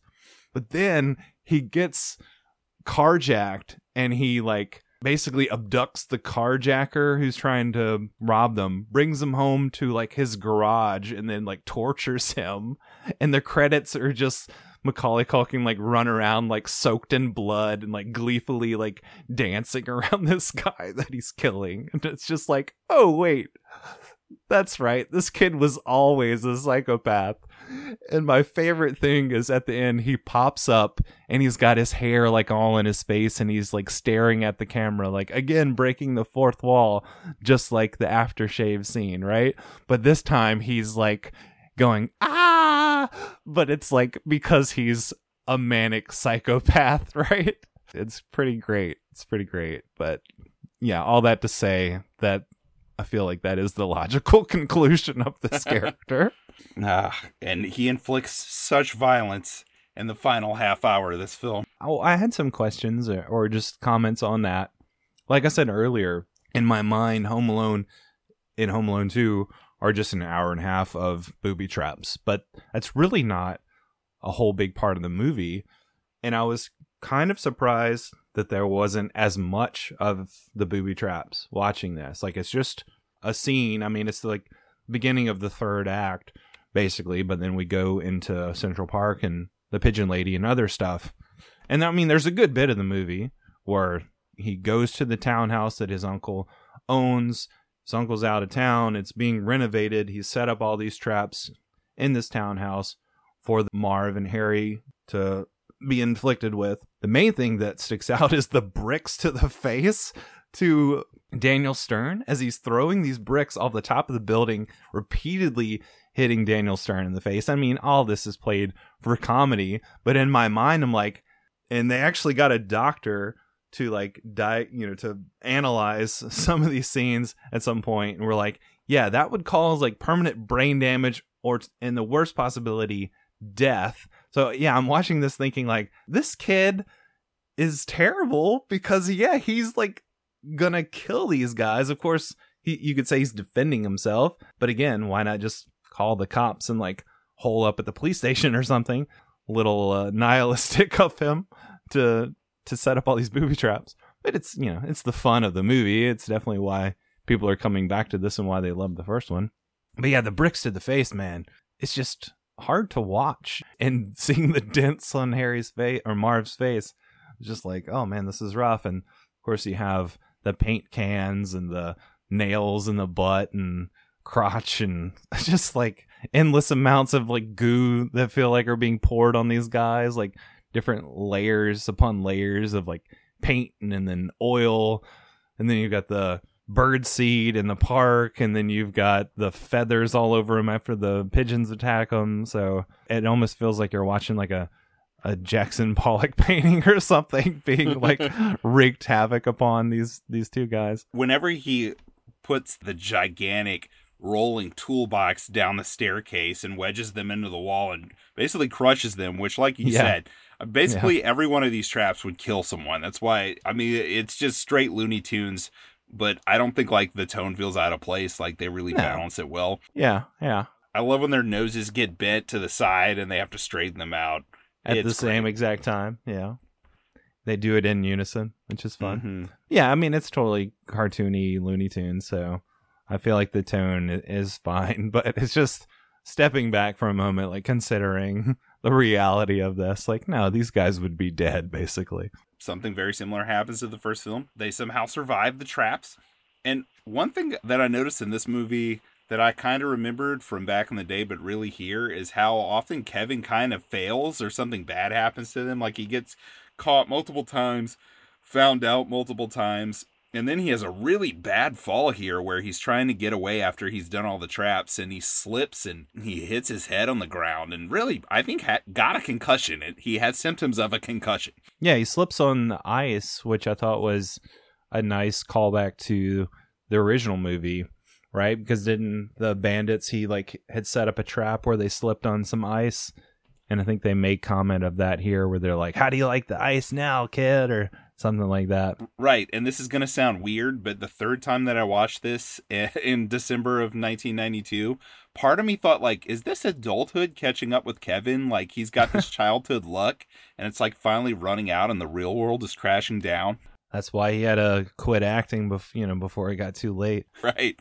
But then he gets carjacked and he like basically abducts the carjacker who's trying to rob them brings him home to like his garage and then like tortures him. And the credits are just Macaulay Culkin like run around like soaked in blood and like gleefully like dancing around this guy that he's killing. And it's just like oh wait that's right. This kid was always a psychopath and my favorite thing is at the end, he pops up and he's got his hair like all in his face and he's like staring at the camera, like again, breaking the fourth wall, just like the aftershave scene, right? But this time he's like going, ah, but it's like because he's a manic psychopath, right? It's pretty great. It's pretty great. But yeah, all that to say that I feel like that is the logical conclusion of this character. Ah, and he inflicts such violence in the final half hour of this film. Oh, I had some questions or, or just comments on that. Like I said earlier, in my mind, Home Alone in Home Alone 2 are just an hour and a half of booby traps, but that's really not a whole big part of the movie. And I was kind of surprised that there wasn't as much of the booby traps watching this. Like it's just a scene. I mean, it's like beginning of the third act basically, but then we go into Central Park and the Pigeon Lady and other stuff. And I mean, there's a good bit of the movie where he goes to the townhouse that his uncle owns. His uncle's out of town. It's being renovated. He's set up all these traps in this townhouse for Marv and Harry to be inflicted with. The main thing that sticks out is the bricks to the face to Daniel Stern as he's throwing these bricks off the top of the building, repeatedly hitting Daniel Stern in the face. I mean, all this is played for comedy, but in my mind, I'm like, and they actually got a doctor to like die, you know, to analyze some of these scenes at some point, and we're like, yeah, that would cause like permanent brain damage, or in the worst possibility, death. So yeah, I'm watching this thinking like, this kid is terrible because yeah, he's like gonna kill these guys. Of course, he, you could say he's defending himself, but again, why not just call the cops and like hole up at the police station or something? Little uh, nihilistic of him to to set up all these booby traps. But it's you know it's the fun of the movie. It's definitely why people are coming back to this and why they love the first one. But yeah, the bricks to the face, man. It's just hard to watch and seeing the dents on Harry's face or Marv's face. Just like, oh man, this is rough. And of course, you have the paint cans and the nails in the butt and crotch and just like endless amounts of like goo that feel like are being poured on these guys like different layers upon layers of like paint and, and then oil and then you've got the bird seed in the park and then you've got the feathers all over him after the pigeons attack him so it almost feels like you're watching like a a Jackson Pollock painting or something being like wreaked havoc upon these these two guys. Whenever he puts the gigantic rolling toolbox down the staircase and wedges them into the wall and basically crushes them, which, like you Yeah. said, uh, basically every one of these traps would kill someone. That's why, I mean, it's just straight Looney Tunes, but I don't think like the tone feels out of place. Like they really No. balance it well. Yeah, yeah. I love when their noses get bent to the side and they have to straighten them out. At the It's same great. exact time. Yeah. They do it in unison, which is fun. Mhm. Yeah, I mean it's totally cartoony Looney Tunes, so I feel like the tone is fine, but it's just stepping back for a moment, like considering the reality of this. Like, no, these guys would be dead, basically. Something very similar happens to the first film. They somehow survive the traps. And one thing that I noticed in this movie that I kind of remembered from back in the day, but really here, is how often Kevin kind of fails or something bad happens to them. Like he gets caught multiple times, found out multiple times, And then he has a really bad fall here where he's trying to get away after he's done all the traps and he slips and he hits his head on the ground and really, I think, ha- got a concussion. It, he had symptoms of a concussion. Yeah, he slips on ice, which I thought was a nice callback to the original movie, right? Because didn't the bandits he like had set up a trap where they slipped on some ice, and I think they made comment of that here where they're like, "How do you like the ice now, kid?" or something like that. Right. And this is going to sound weird, but the third time that I watched this in December of 1992, part of me thought, like, is this adulthood catching up with Kevin? Like, he's got this childhood luck and it's like finally running out and the real world is crashing down. That's why he had to quit acting, bef- you know, before it got too late. Right.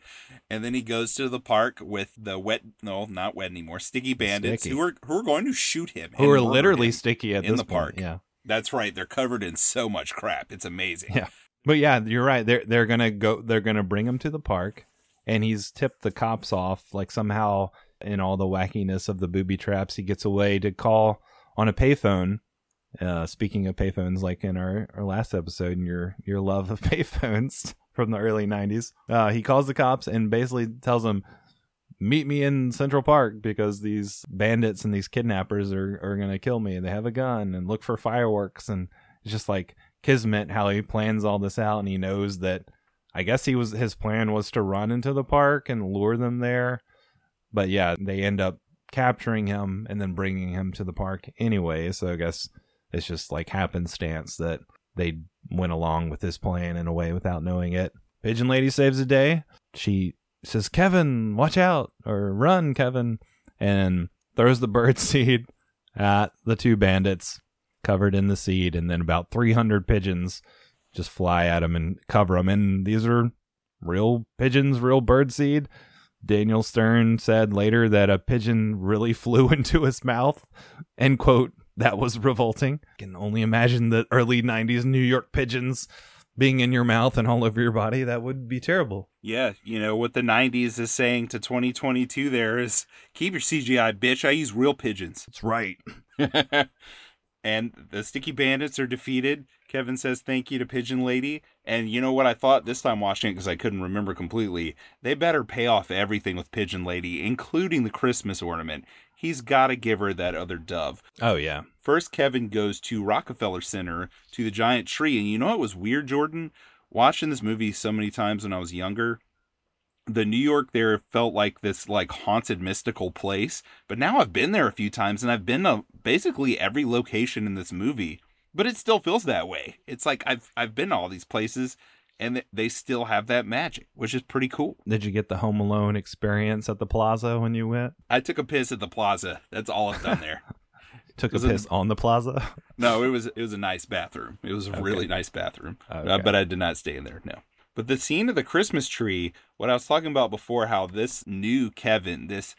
And then he goes to the park with the wet, no, not wet anymore, sticky bandits Sticky. who are who are going to shoot him. Who are literally sticky at in this the point. park. Yeah. That's right. They're covered in so much crap. It's amazing. Yeah. But yeah, you're right. They're they're gonna go. They're gonna bring him to the park, and he's tipped the cops off. Like somehow, in all the wackiness of the booby traps, he gets away to call on a payphone. Uh, speaking of payphones, like in our, our last episode, and your your love of payphones from the early '90s, uh, he calls the cops and basically tells them, "Meet me in Central Park because these bandits and these kidnappers are are gonna kill me. They have a gun and look for fireworks." And it's just like kismet how he plans all this out and he knows that I guess he was his plan was to run into the park and lure them there. But yeah, they end up capturing him and then bringing him to the park anyway. So I guess it's just like happenstance that they went along with his plan in a way without knowing it. Pigeon Lady saves the day. She says, Kevin, watch out, or run, Kevin, and throws the bird seed at the two bandits covered in the seed, and then about 300 pigeons just fly at him and cover him. And these are real pigeons, real bird seed. Daniel Stern said later that a pigeon really flew into his mouth. End quote. That was revolting. I can only imagine the early 90s New York pigeons being in your mouth and all over your body. That would be terrible. Yeah, you know what the 90s is saying to 2022 there is keep your CGI, bitch. I use real pigeons. That's right. and the sticky bandits are defeated. Kevin says thank you to Pigeon Lady. And you know what I thought this time watching it because I couldn't remember completely? They better pay off everything with Pigeon Lady, including the Christmas ornament. He's got to give her that other dove. Oh, yeah. First, Kevin goes to Rockefeller Center to the giant tree. And you know what was weird, Jordan? Watching this movie so many times when I was younger, the New York there felt like this like haunted mystical place. But now I've been there a few times and I've been to basically every location in this movie. But it still feels that way. It's like I've I've been to all these places and they still have that magic, which is pretty cool. Did you get the Home Alone experience at the plaza when you went? I took a piss at the plaza. That's all I've done there. Took a piss on the plaza? No, it was it was a nice bathroom. It was a really nice bathroom, Uh, but I did not stay in there. No. But the scene of the Christmas tree, what I was talking about before, how this new Kevin, this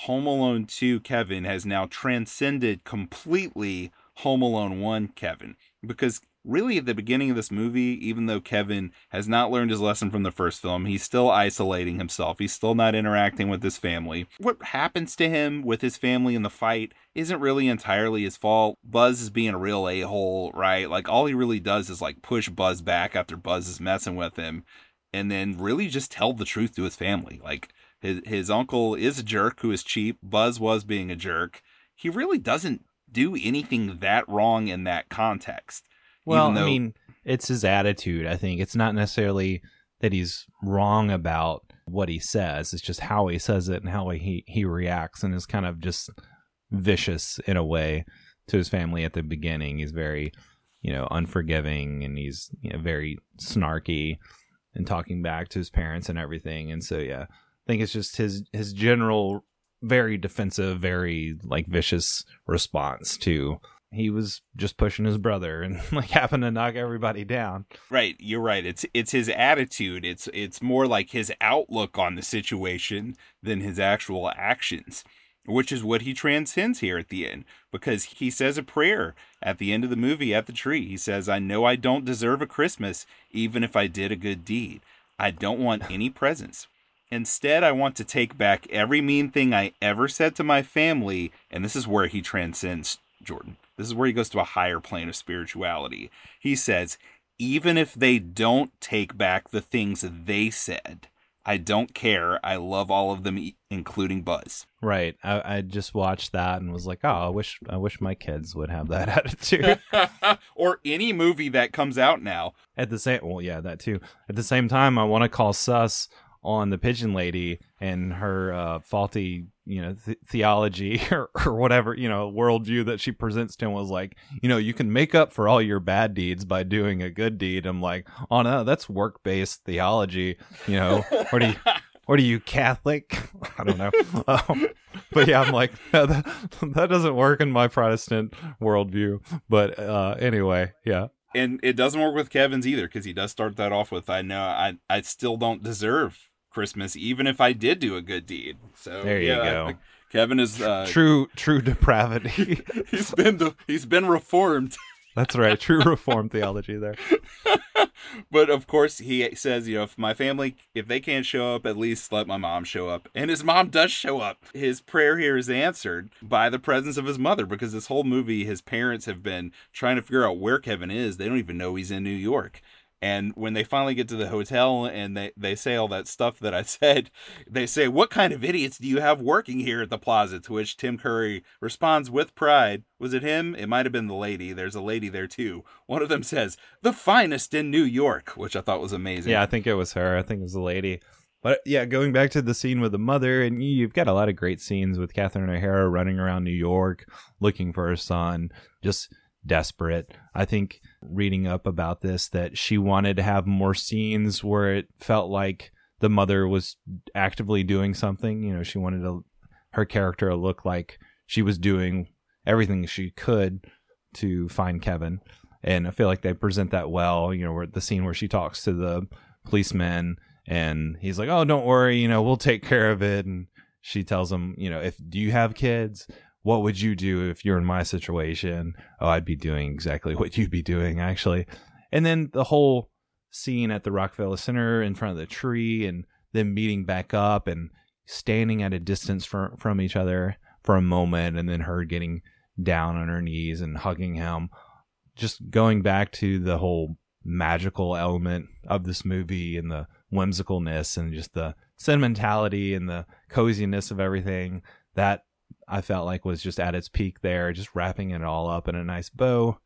Home Alone 2 Kevin, has now transcended completely Home Alone 1 Kevin. Because really, at the beginning of this movie, even though Kevin has not learned his lesson from the first film, he's still isolating himself. He's still not interacting with his family. What happens to him with his family in the fight isn't really entirely his fault. Buzz is being a real a hole, right? Like, all he really does is like push Buzz back after Buzz is messing with him and then really just tell the truth to his family. Like, his, his uncle is a jerk who is cheap. Buzz was being a jerk. He really doesn't do anything that wrong in that context. Well, Even I mean, it's his attitude. I think it's not necessarily that he's wrong about what he says. It's just how he says it and how he he reacts, and is kind of just vicious in a way to his family at the beginning. He's very, you know, unforgiving, and he's you know very snarky and talking back to his parents and everything. And so, yeah, I think it's just his his general very defensive, very like vicious response to he was just pushing his brother and like having to knock everybody down. Right, you're right. It's it's his attitude. It's it's more like his outlook on the situation than his actual actions, which is what he transcends here at the end because he says a prayer at the end of the movie at the tree. He says, "I know I don't deserve a Christmas even if I did a good deed. I don't want any presents. Instead, I want to take back every mean thing I ever said to my family." And this is where he transcends Jordan. This is where he goes to a higher plane of spirituality. He says, even if they don't take back the things they said, I don't care. I love all of them, including Buzz. Right. I, I just watched that and was like, oh, I wish I wish my kids would have that attitude. or any movie that comes out now. At the same, well, yeah, that too. At the same time, I want to call sus on the pigeon lady and her uh, faulty, you know, th- theology or, or whatever, you know, worldview that she presents to him was like, you know, you can make up for all your bad deeds by doing a good deed. I'm like, oh no, that's work based theology, you know, or do you, or do you Catholic? I don't know. Um, but yeah, I'm like, no, that, that doesn't work in my Protestant worldview. But uh, anyway, yeah. And it doesn't work with Kevin's either because he does start that off with, I know I, I still don't deserve Christmas, even if I did do a good deed. So There you yeah, I go. think Kevin is uh, True, true depravity. he's been he's been reformed. That's right. True reform theology there. but of course he says you know if my family if they can't show up at least let my mom show up and his mom does show up his prayer here is answered by the presence of his mother because this whole movie his parents have been trying to figure out where kevin is they don't even know he's in new york and when they finally get to the hotel and they, they say all that stuff that I said, they say, What kind of idiots do you have working here at the plaza? To which Tim Curry responds with pride. Was it him? It might have been the lady. There's a lady there too. One of them says, The finest in New York, which I thought was amazing. Yeah, I think it was her. I think it was the lady. But yeah, going back to the scene with the mother, and you've got a lot of great scenes with Catherine O'Hara running around New York looking for her son, just desperate. I think reading up about this that she wanted to have more scenes where it felt like the mother was actively doing something. You know, she wanted to, her character to look like she was doing everything she could to find Kevin. And I feel like they present that well, you know, where the scene where she talks to the policeman and he's like, "Oh, don't worry, you know, we'll take care of it." And she tells him, you know, if do you have kids? What would you do if you're in my situation? Oh, I'd be doing exactly what you'd be doing, actually. And then the whole scene at the Rockefeller Center in front of the tree, and them meeting back up and standing at a distance from from each other for a moment, and then her getting down on her knees and hugging him. Just going back to the whole magical element of this movie and the whimsicalness and just the sentimentality and the coziness of everything that I felt like was just at its peak there, just wrapping it all up in a nice bow.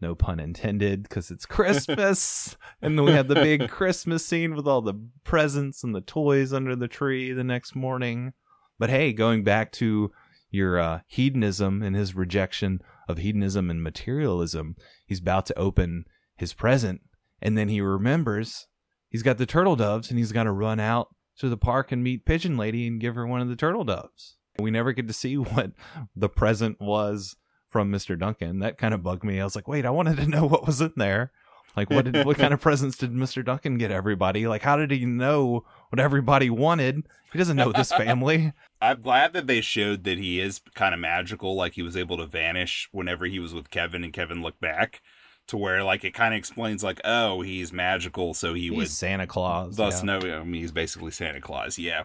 No pun intended, because it's Christmas. and then we had the big Christmas scene with all the presents and the toys under the tree the next morning. But hey, going back to your uh, hedonism and his rejection of hedonism and materialism, he's about to open his present, and then he remembers he's got the turtle doves, and he's got to run out to the park and meet Pigeon Lady and give her one of the turtle doves. We never get to see what the present was from Mr. Duncan. That kind of bugged me. I was like, wait, I wanted to know what was in there. Like, what did, what kind of presents did Mr. Duncan get everybody? Like, how did he know what everybody wanted? He doesn't know this family. I'm glad that they showed that he is kind of magical, like he was able to vanish whenever he was with Kevin and Kevin looked back. To where like it kind of explains like oh he's magical so he He's would Santa Claus. thus yeah. know I mean, he's basically Santa Claus yeah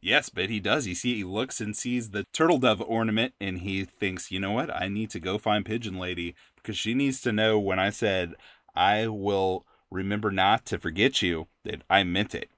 yes but he does You see he looks and sees the turtle dove ornament and he thinks you know what I need to go find Pigeon Lady because she needs to know when I said I will remember not to forget you that I meant it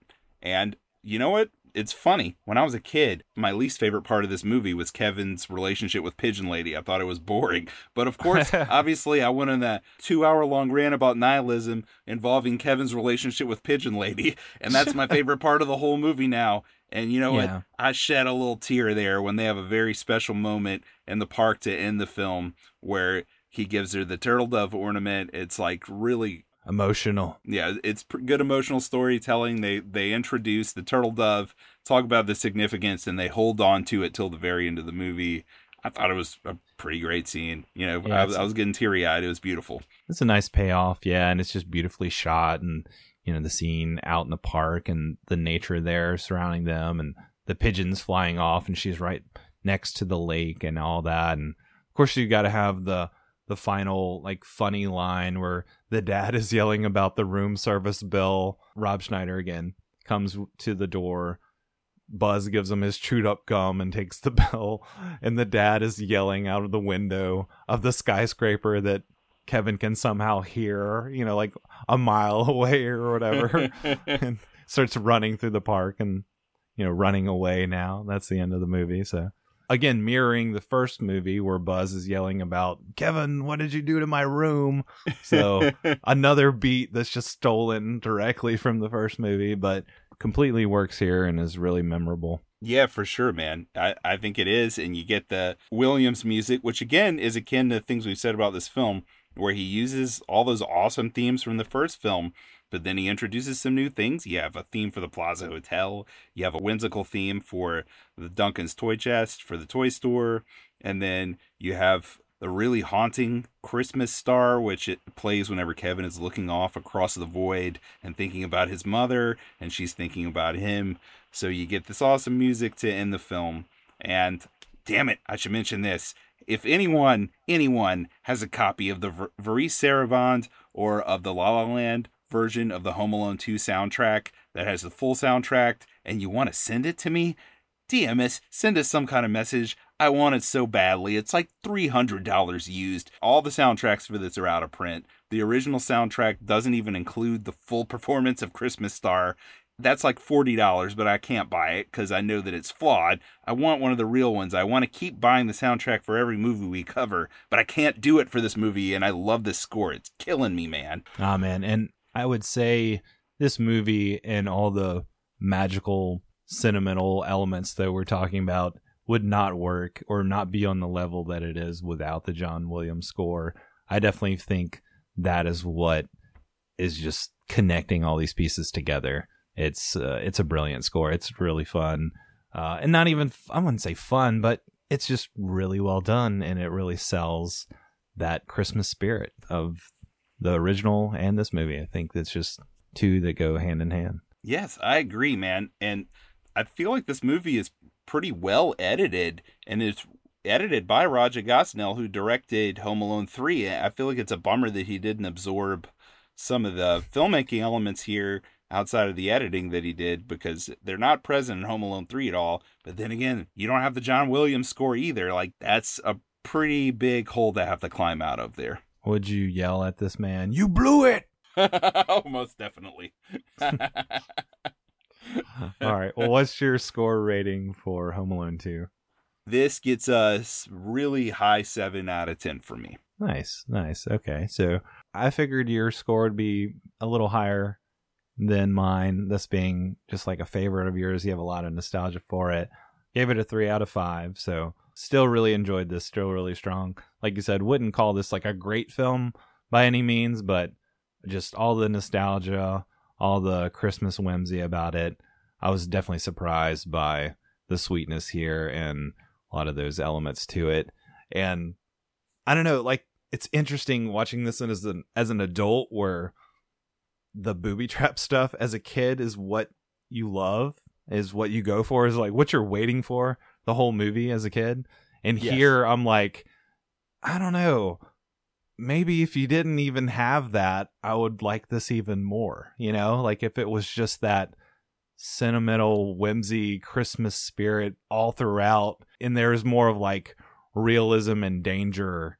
and you know what it's funny. When I was a kid, my least favorite part of this movie was Kevin's relationship with Pigeon Lady. I thought it was boring. But of course, obviously, I went on that two hour long rant about nihilism involving Kevin's relationship with Pigeon Lady. And that's my favorite part of the whole movie now. And you know Yeah. what? I shed a little tear there when they have a very special moment in the park to end the film where he gives her the turtle dove ornament. It's like really Emotional. yeah, it's pr- good emotional storytelling. They they introduce the turtle dove, talk about the significance, and they hold on to it till the very end of the movie. I thought it was a pretty great scene. You know, Yeah, I, I was getting teary eyed. It was beautiful. It's a nice payoff, yeah, and it's just beautifully shot, and you know the scene out in the park and the nature there surrounding them, and the pigeons flying off, and she's right next to the lake and all that, and of course you got to have the the final like funny line where the dad is yelling about the room service bill. Rob Schneider again comes to the door. Buzz gives him his chewed up gum and takes the bill, and the dad is yelling out of the window of the skyscraper that Kevin can somehow hear, you know, like a mile away or whatever, and starts running through the park and, you know, running away now. That's the end of the movie. So, again, mirroring the first movie where Buzz is yelling about, Kevin, what did you do to my room? So, another beat that's just stolen directly from the first movie, but completely works here and is really memorable. Yeah, for sure, man. I, I think it is. And you get the Williams music, which again is akin to things we've said about this film, where he uses all those awesome themes from the first film, but then he introduces some new things. You have a theme for the Plaza Hotel, you have a whimsical theme for the Duncan's Toy Chest, for the toy store, and then you have the really haunting Christmas star, which it plays whenever Kevin is looking off across the void and thinking about his mother, and she's thinking about him. So you get this awesome music to end the film. And damn it, I should mention this. If anyone, anyone has a copy of the Ver- Sarabande or of the La La Land version of the Home Alone 2 soundtrack that has the full soundtrack and you want to send it to me, DM us, send us some kind of message. I want it so badly. It's like $300 used. All the soundtracks for this are out of print. The original soundtrack doesn't even include the full performance of Christmas Star. That's like $40, but I can't buy it because I know that it's flawed. I want one of the real ones. I want to keep buying the soundtrack for every movie we cover, but I can't do it for this movie, and I love this score. It's killing me, man. Ah, man. And I would say this movie and all the magical, sentimental elements that we're talking about would not work or not be on the level that it is without the John Williams score. I definitely think that is what is just connecting all these pieces together. It's uh, it's a brilliant score. It's really fun, uh, and not even I wouldn't say fun, but it's just really well done, and it really sells that Christmas spirit of the original and this movie. I think it's just two that go hand in hand. Yes, I agree, man. And I feel like this movie is pretty well edited and it's edited by Raja Gosnell, who directed Home Alone 3. I feel like it's a bummer that he didn't absorb some of the filmmaking elements here outside of the editing that he did because they're not present in Home Alone 3 at all. But then again, you don't have the John Williams score either. Like, that's a pretty big hole to have to climb out of there. Would you yell at this man? You blew it! oh, most definitely. All right. Well, what's your score rating for Home Alone 2? this gets us really high 7 out of 10 for me. Nice, nice. Okay, so I figured your score would be a little higher than mine. This being just like a favorite of yours, you have a lot of nostalgia for it. Gave it a three out of five, so still really enjoyed this. Still really strong. Like you said, wouldn't call this like a great film by any means, but just all the nostalgia, all the Christmas whimsy about it. I was definitely surprised by the sweetness here and a lot of those elements to it. And I don't know, like it's interesting watching this as an as an adult where the booby trap stuff as a kid is what you love, is what you go for, is like what you're waiting for the whole movie as a kid. And Yes. here I'm like, I don't know. Maybe if you didn't even have that, I would like this even more. You know, like if it was just that sentimental whimsy Christmas spirit all throughout, and there's more of like realism and danger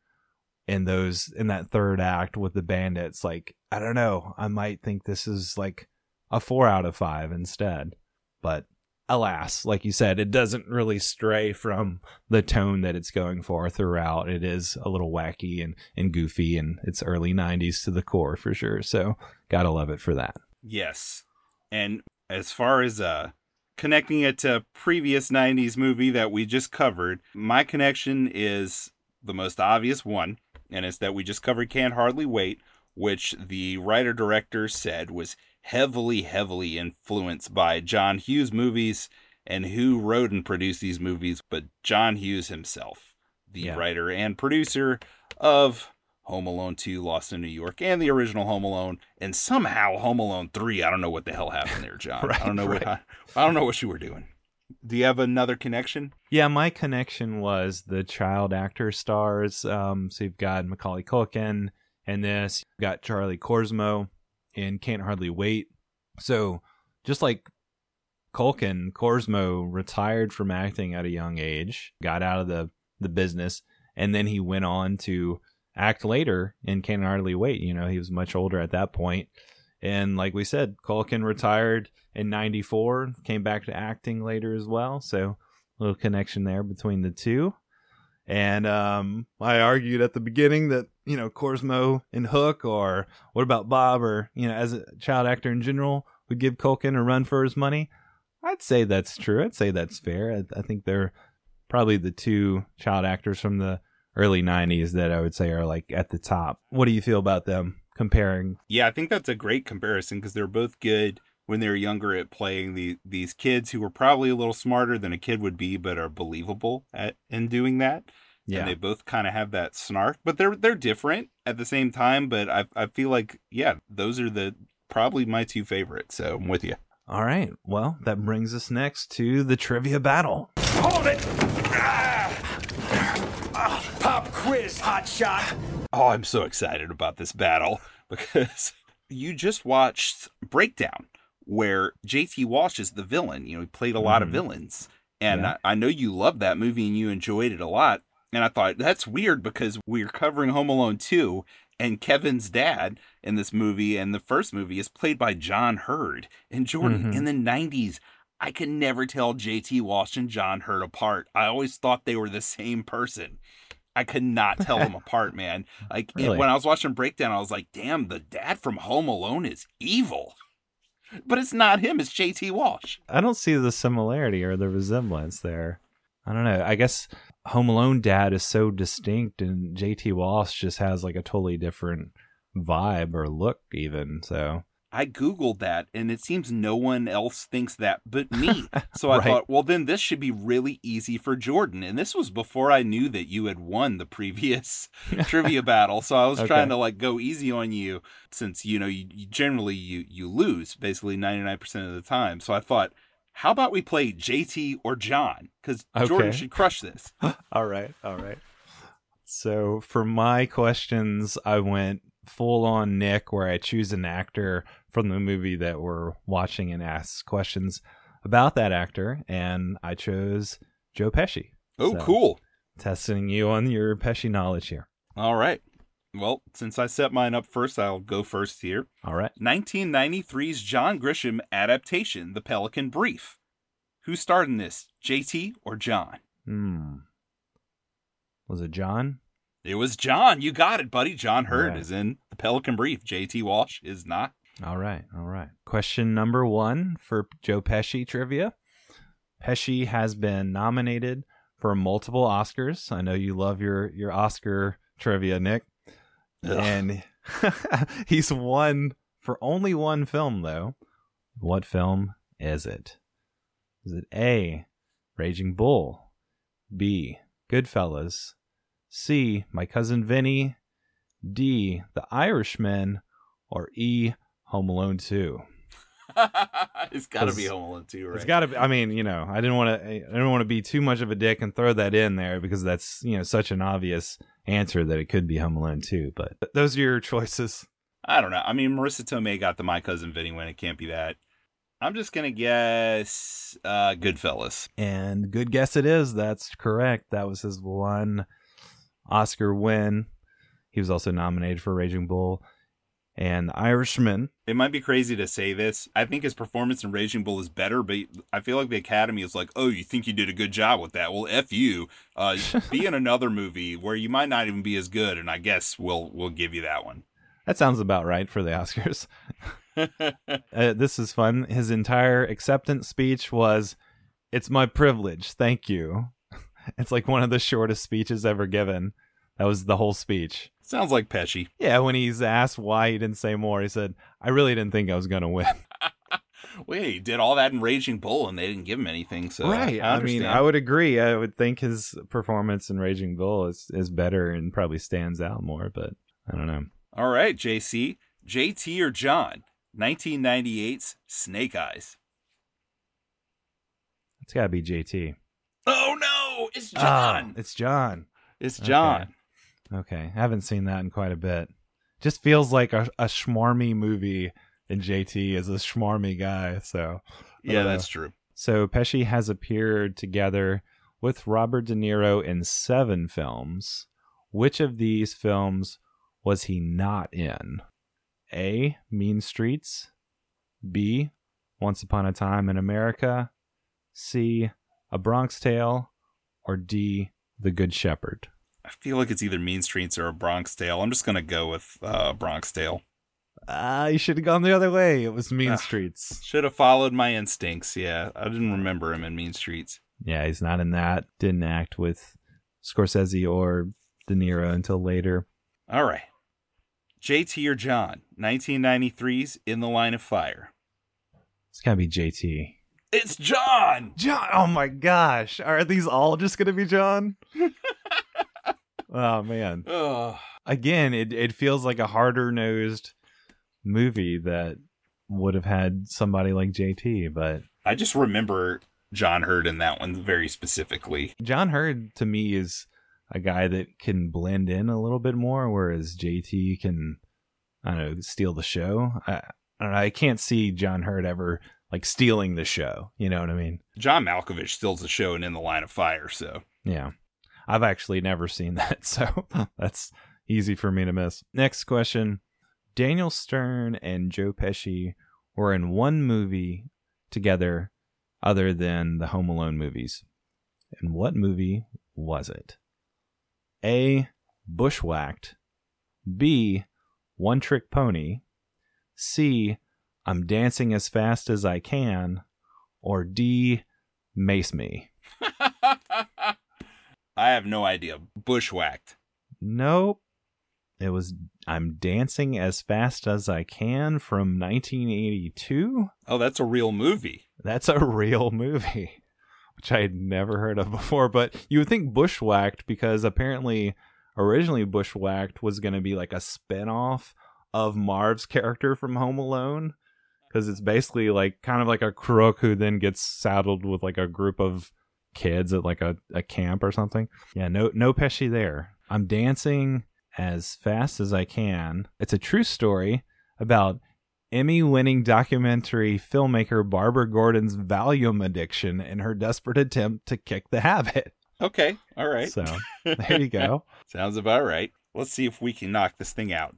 in those in that third act with the bandits. Like I don't know, I might think this is like a four out of five instead, but alas, like you said, it doesn't really stray from the tone that it's going for throughout. It is a little wacky and, and goofy, and it's early 90s to the core for sure. So, gotta love it for that. Yes. And as far as uh connecting it to previous 90s movie that we just covered, my connection is the most obvious one, and it's that we just covered Can't Hardly Wait, which the writer director said was heavily heavily influenced by John Hughes movies and who wrote and produced these movies but John Hughes himself, the Yeah. writer and producer of Home Alone 2, Lost in New York, and the original Home Alone, and somehow Home Alone 3. I don't know what the hell happened there, John. I don't know what I, I don't know what you were doing. Do you have another connection? Yeah, my connection was the child actor stars. Um, so you've got Macaulay Culkin in this, you've got Charlie Korsmo in Can't Hardly Wait. So just like Culkin, Korsmo retired from acting at a young age, got out of the, the business, and then he went on to act later in Can't Hardly Wait. You know, he was much older at that point. And like we said, Culkin retired in 94, came back to acting later as well. So little connection there between the two. And um, I argued at the beginning that, you know, Korsmo and Hook, or what about Bob, or, you know, as a child actor in general, would give Culkin a run for his money. I'd say that's true. I'd say that's fair. I, I think they're probably the two child actors from the early 90s that I would say are like at the top. What do you feel about them comparing? Yeah, I think that's a great comparison because they're both good when they were younger at playing the, these kids who were probably a little smarter than a kid would be, but are believable at in doing that. Yeah. And they both kind of have that snark, but they're they're different at the same time. But I I feel like yeah, those are the probably my two favorites. So I'm with you. All right. Well, that brings us next to the trivia battle. Hold it! Ah! Ah, pop quiz, hot shot. Oh, I'm so excited about this battle because you just watched Breakdown, where JT Walsh is the villain. You know, he played a lot of Mhm. villains. And Yeah. I, I know you loved that movie and you enjoyed it a lot. And I thought that's weird because we're covering Home Alone 2, and Kevin's dad in this movie and the first movie is played by John Heard. And Jordan, Mhm. in the 90s, I could never tell JT Walsh and John Heard apart. I always thought they were the same person. I could not tell them apart, man. Like Really? when I was watching Breakdown, I was like, "Damn, the dad from Home Alone is evil." But it's not him; it's JT Walsh. I don't see the similarity or the resemblance there. I don't know. I guess Home Alone dad is so distinct, and JT Walsh just has like a totally different vibe or look, even. So I googled that, and it seems no one else thinks that but me. So I Right. thought, well, then this should be really easy for Jordan. And this was before I knew that you had won the previous trivia battle. So I was Okay. trying to like go easy on you, since you know you, you generally you you lose basically ninety nine percent of the time. So I thought, how about we play JT or John? Because Jordan should crush this. all right, all right. So for my questions, I went full on Nick, where I choose an actor from the movie that we're watching and ask questions about that actor, and I chose Joe Pesci. Oh, So, cool. Testing you on your Pesci knowledge here. All right. Well, since I set mine up first, I'll go first here. All right. 1993's John Grisham adaptation, The Pelican Brief. Who starred in this, JT or John? Hmm. Was it John? It was John. You got it, buddy. John Heard Right. is in The Pelican Brief. JT Walsh is not. All right, all right. Question number one for Joe Pesci trivia. Pesci has been nominated for multiple Oscars. I know you love your your Oscar trivia, Nick. Ugh. And he's won for only one film though. What film is it? Is it A, Raging Bull, B, Goodfellas, C, My Cousin Vinny, D, The Irishman, or E, Home Alone 2? it's got to be Home Alone 2, right? It's got to be. I mean, you know, I didn't want to. I didn't want to be too much of a dick and throw that in there because that's you know such an obvious answer that it could be Home Alone 2. But those are your choices. I don't know. I mean, Marisa Tomei got the My Cousin Vinny win. It can't be that. I'm just going to guess uh, Goodfellas. And good guess it is. That's correct. That was his one Oscar win. He was also nominated for Raging Bull and The Irishman. It might be crazy to say this. I think his performance in Raging Bull is better, but I feel like the Academy is like, oh, you think you did a good job with that? Well, f you. Uh, be in another movie where you might not even be as good, and I guess we'll we'll give you that one. That sounds about right for the Oscars. uh, this is fun. His entire acceptance speech was, "It's my privilege. Thank you." It's like one of the shortest speeches ever given. That was the whole speech. Sounds like Pesci. Yeah, when he's asked why he didn't say more, he said, "I really didn't think I was going to win." Wait, he did all that in Raging Bull, and they didn't give him anything. So right. I, I, mean. I would agree. I would think his performance in Raging Bull is is better and probably stands out more. But I don't know. All right, JC, JT or John? 1998's Snake Eyes. It's got to be JT. Oh no, it's Oh, John. it's John. it's John. Okay, I haven't seen that in quite a bit. Just feels like a, a schmarmy movie, and JT is a schmarmy guy. So, Yeah, Uh, that's true. so Pesci has appeared together with Robert De Niro in seven films. Which of these films was he not in? A. Mean Streets. B. Once Upon a Time in America. C. A Bronx Tale. Or D. The Good Shepherd. I feel like it's either Mean Streets or a Bronx Tale. I'm just gonna go with uh, Bronx Tale. Ah, you should have gone the other way. It was Mean Ah. Streets. Should have followed my instincts. Yeah, I didn't remember him in Mean Streets. Yeah, he's not in that. Didn't act with Scorsese or De Niro until later. All right, JT or John, 1993's In the Line of Fire. It's gotta be JT. It's John. John. Oh my gosh, are these all just gonna be John? oh man. Oh, Again, it it feels like a harder nosed movie that would have had somebody like JT, but I just remember John Heard in that one very specifically. John Heard to me is a guy that can blend in a little bit more, whereas JT can, I don't know, steal the show. I, I don't know. I can't see John Heard ever like stealing the show. You know what I mean? John Malkovich steals the show and In the Line of Fire. So Yeah. I've actually never seen that, so that's easy for me to miss. Next question. Daniel Stern and Joe Pesci were in one movie together other than the Home Alone movies. And what movie was it? A. Bushwhacked. B. One Trick Pony. C. I'm dancing as fast as I can. Or D. Mace Me. I have no idea. Bushwhacked. Nope. It was I'm dancing as fast as I can from 1982. Oh, that's a real movie. That's a real movie, which I had never heard of before. But you would think Bushwhacked because apparently originally Bushwhacked was going to be like a spin-off of Marv's character from Home Alone because it's basically like kind of like a crook who then gets saddled with like a group of kids at like a, a camp or something. Yeah, no no Pesci there. I'm dancing as fast as I can. It's a true story about Emmy winning documentary filmmaker Barbara Gordon's Valium addiction and her desperate attempt to kick the habit. Okay. All right. So there you go. Sounds about right. Let's see if we can knock this thing out.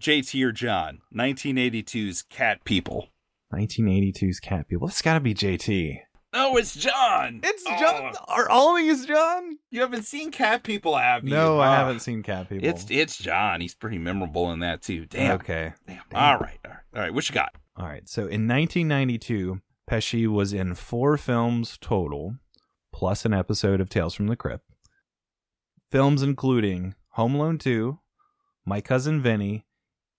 JT or John, 1982's Cat People. 1982's Cat People. It's got to be JT. No, it's John. It's Oh, John. Are all these John? You haven't seen Cat People, have you? No, I Ah, haven't seen Cat People. It's it's John. He's pretty memorable in that too. Damn. okay. Damn. All right. All right. All right. What you got? All right. So in 1992, Pesci was in four films total, plus an episode of Tales from the Crypt. Films including Home Alone 2, My Cousin Vinny,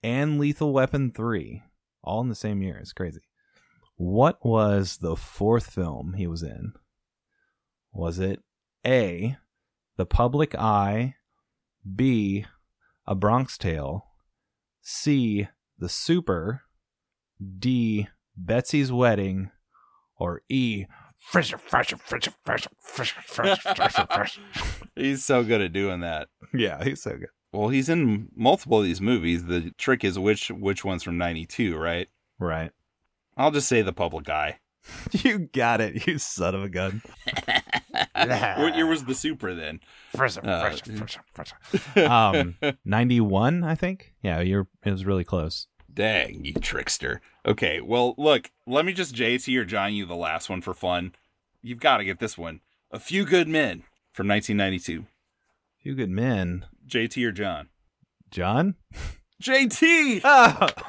and Lethal Weapon 3, all in the same year. It's crazy. What was the fourth film he was in? Was it A, The Public Eye, B, A Bronx Tale, C, The Super, D, Betsy's Wedding, or E, Fresher, fresher, fresher, fresher, fresher, fresher, fresher, fresher. He's so good at doing that. Yeah, he's so good. Well, he's in multiple of these movies. The trick is which which one's from '92, right? Right. I'll just say the public eye. You got it, you son of a gun. what year was the super then? Fresher, Uh, fresher, fresher. Um, 91, I think. Yeah, you're. It was really close. Dang, you trickster. Okay, well, look, let me just JT or John you the last one for fun. You've got to get this one. A Few Good Men from 1992. Few good men. JT or John? John. JT!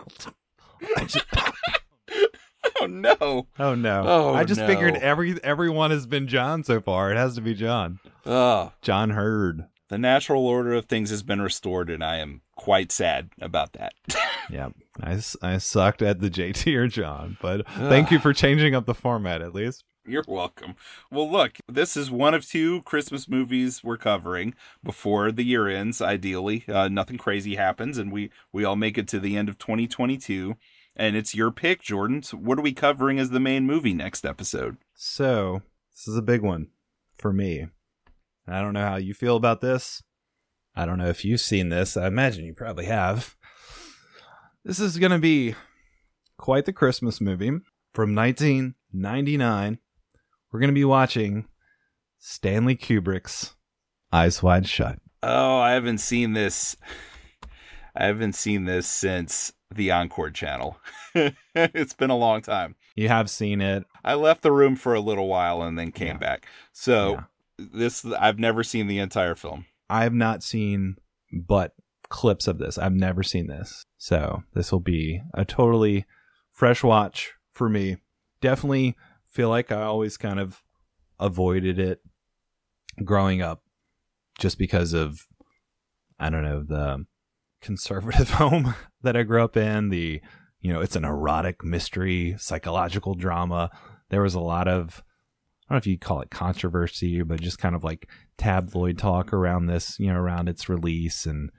Oh, just- Oh, no. oh no! Oh, I just no. figured every everyone has been John so far. It has to be John. Oh, John Heard. the natural order of things has been restored, and I am quite sad about that. Yeah, I, I sucked at the JT or John, but thank you for changing up the format at least. You're welcome. Well, look, this is one of two Christmas movies we're covering before the year ends. Ideally, uh, nothing crazy happens, and we we all make it to the end of 2022. And it's your pick, Jordan. So what are we covering as the main movie next episode? So this is a big one for me. I don't know how you feel about this. I don't know if you've seen this. I imagine you probably have. This is going to be quite the Christmas movie from 1999. We're going to be watching Stanley Kubrick's Eyes Wide Shut. Oh, I haven't seen this. I haven't seen this since the Encore channel. it's been a long time. You have seen it. I left the room for a little while and then came Yeah. back. So Yeah. this I've never seen the entire film. I have not seen but clips of this. I've never seen this. So this will be a totally fresh watch for me. Definitely feel like I always kind of avoided it growing up just because of I don't know, the conservative home that I grew up in, the you know, it's an erotic mystery, psychological drama. There was a lot of I don't know if you call it controversy, but just kind of like tabloid talk around this, you know, around its release. And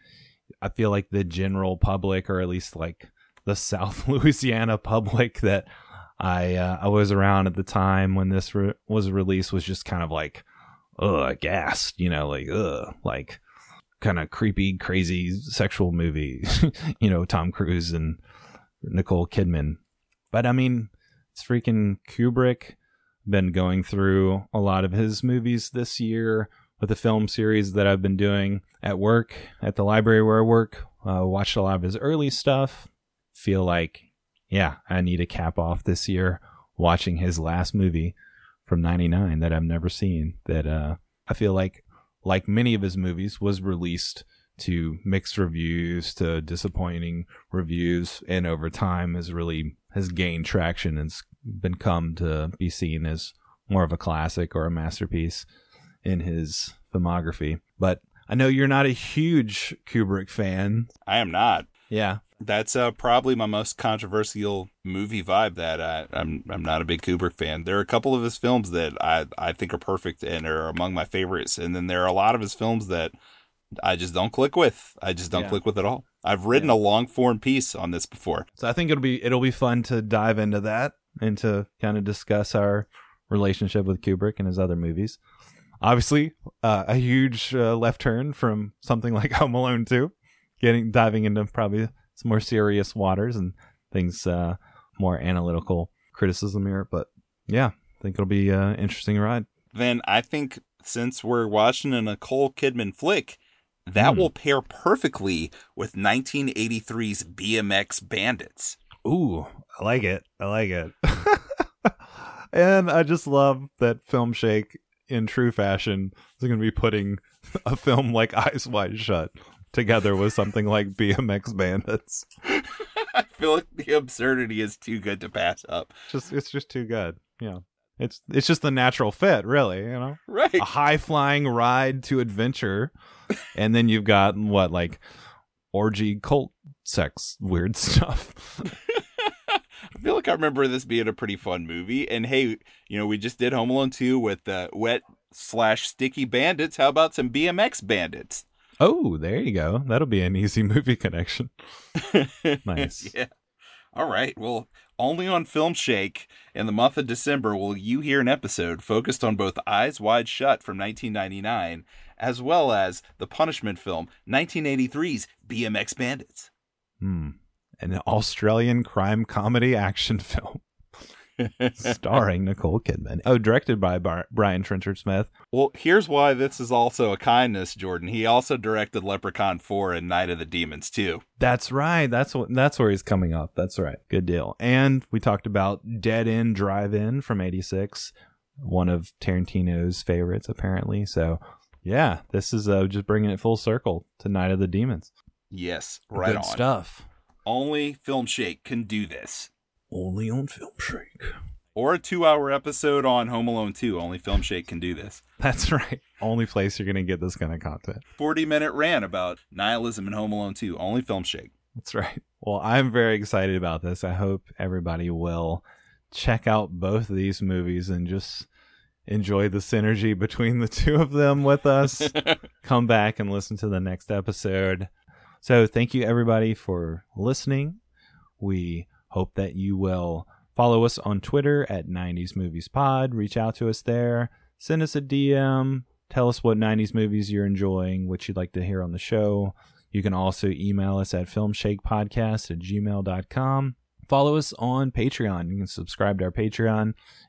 I feel like the general public, or at least like the South Louisiana public that I uh, I was around at the time when this re- was released, was just kind of like, ugh, aghast, you know, like ugh, like kind of creepy, crazy sexual movie, you know, Tom Cruise and Nicole Kidman. But I mean, it's freaking Kubrick been going through a lot of his movies this year with the film series that I've been doing at work, at the library where I work. Uh, watched a lot of his early stuff. Feel like, yeah, I need to cap off this year watching his last movie from 99 that I've never seen. That uh, I feel like, like many of his movies, was released to mixed reviews, to disappointing reviews, and over time has really has gained traction and been come to be seen as more of a classic or a masterpiece in his filmography. But I know you're not a huge Kubrick fan. I am not. Yeah. That's uh, probably my most controversial movie vibe. That I, I'm I'm not a big Kubrick fan. There are a couple of his films that I I think are perfect and are among my favorites, and then there are a lot of his films that I just don't click with. I just don't Yeah. click with at all. I've written a long form piece on this before. So I think it'll be it'll be fun to dive into that and to kind of discuss our relationship with Kubrick and his other movies. Obviously, uh, a huge uh, left turn from something like Home Alone 2, getting diving into probably some more serious waters and things uh, more analytical criticism here. But yeah, I think it'll be an interesting ride. Then I think since we're watching a Nicole Kidman flick, that Hmm. will pair perfectly with 1983's BMX Bandits. Ooh, I like it. I like it. and I just love that Film Shake, in true fashion, is going to be putting a film like Eyes Wide Shut together with something like BMX Bandits. I feel like the absurdity is too good to pass up. Just it's just too good. Yeah. It's it's just the natural fit, really, you know. Right. A high flying ride to adventure, and then you've got what like orgy cult sex weird stuff. I feel like I remember this being a pretty fun movie. And hey, you know, we just did Home Alone 2 with uh, wet slash sticky bandits. How about some BMX bandits? Oh, there you go. That'll be an easy movie connection. Nice. yeah. All right. Well, only on Film Shake in the month of December will you hear an episode focused on both Eyes Wide Shut from 1999 as well as the punishment film 1983's BMX Bandits. Hmm. An Australian crime comedy action film starring Nicole Kidman. Oh, directed by Bar- Brian Trenchard Smith. Well, here's why this is also a kindness, Jordan. He also directed Leprechaun 4 and Night of the Demons too. That's right. That's what. That's where he's coming up. That's right. Good deal. And we talked about Dead End Drive In from '86, one of Tarantino's favorites, apparently. So, yeah, this is uh, just bringing it full circle to Night of the Demons. Yes, right Good on. stuff. Only Film Shake can do this. Only on Film Shake. Or a two hour episode on Home Alone 2. Only Film Shake can do this. That's right. Only place you're gonna get this kind of content. 40 minute rant about nihilism in Home Alone 2. Only Film Shake. That's right. Well, I'm very excited about this. I hope everybody will check out both of these movies and just enjoy the synergy between the two of them with us. Come back and listen to the next episode. So, thank you everybody for listening. We hope that you will follow us on Twitter at 90s Movies Pod. Reach out to us there. Send us a DM. Tell us what 90s movies you're enjoying, what you'd like to hear on the show. You can also email us at filmshakepodcast at gmail.com. Follow us on Patreon. You can subscribe to our Patreon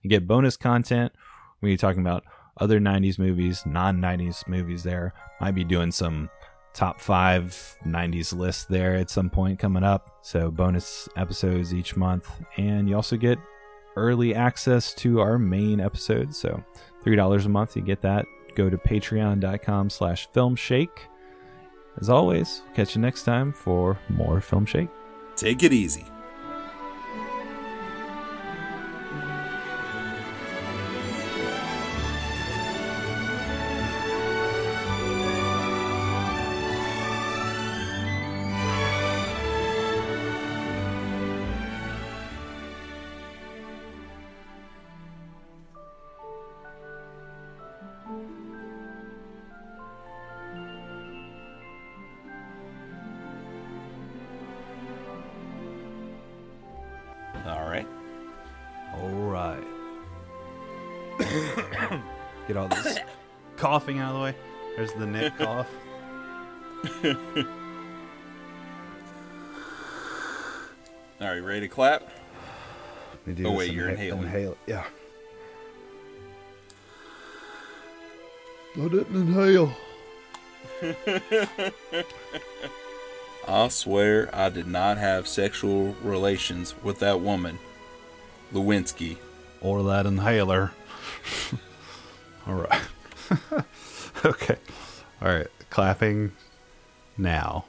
and get bonus content. We're talking about other 90s movies, non 90s movies there. Might be doing some top five 90s list there at some point coming up. So, bonus episodes each month. And you also get early access to our main episodes. So, $3 a month, you get that. Go to patreon.com slash filmshake. As always, catch you next time for more Film Shake. Take it easy. There's the Nick cough. All right, ready to clap? Do Oh, wait, you're inha- inhaling. Inhale, yeah. I didn't inhale. I swear I did not have sexual relations with that woman, Lewinsky. Or that inhaler. all right. okay. All right. Clapping now.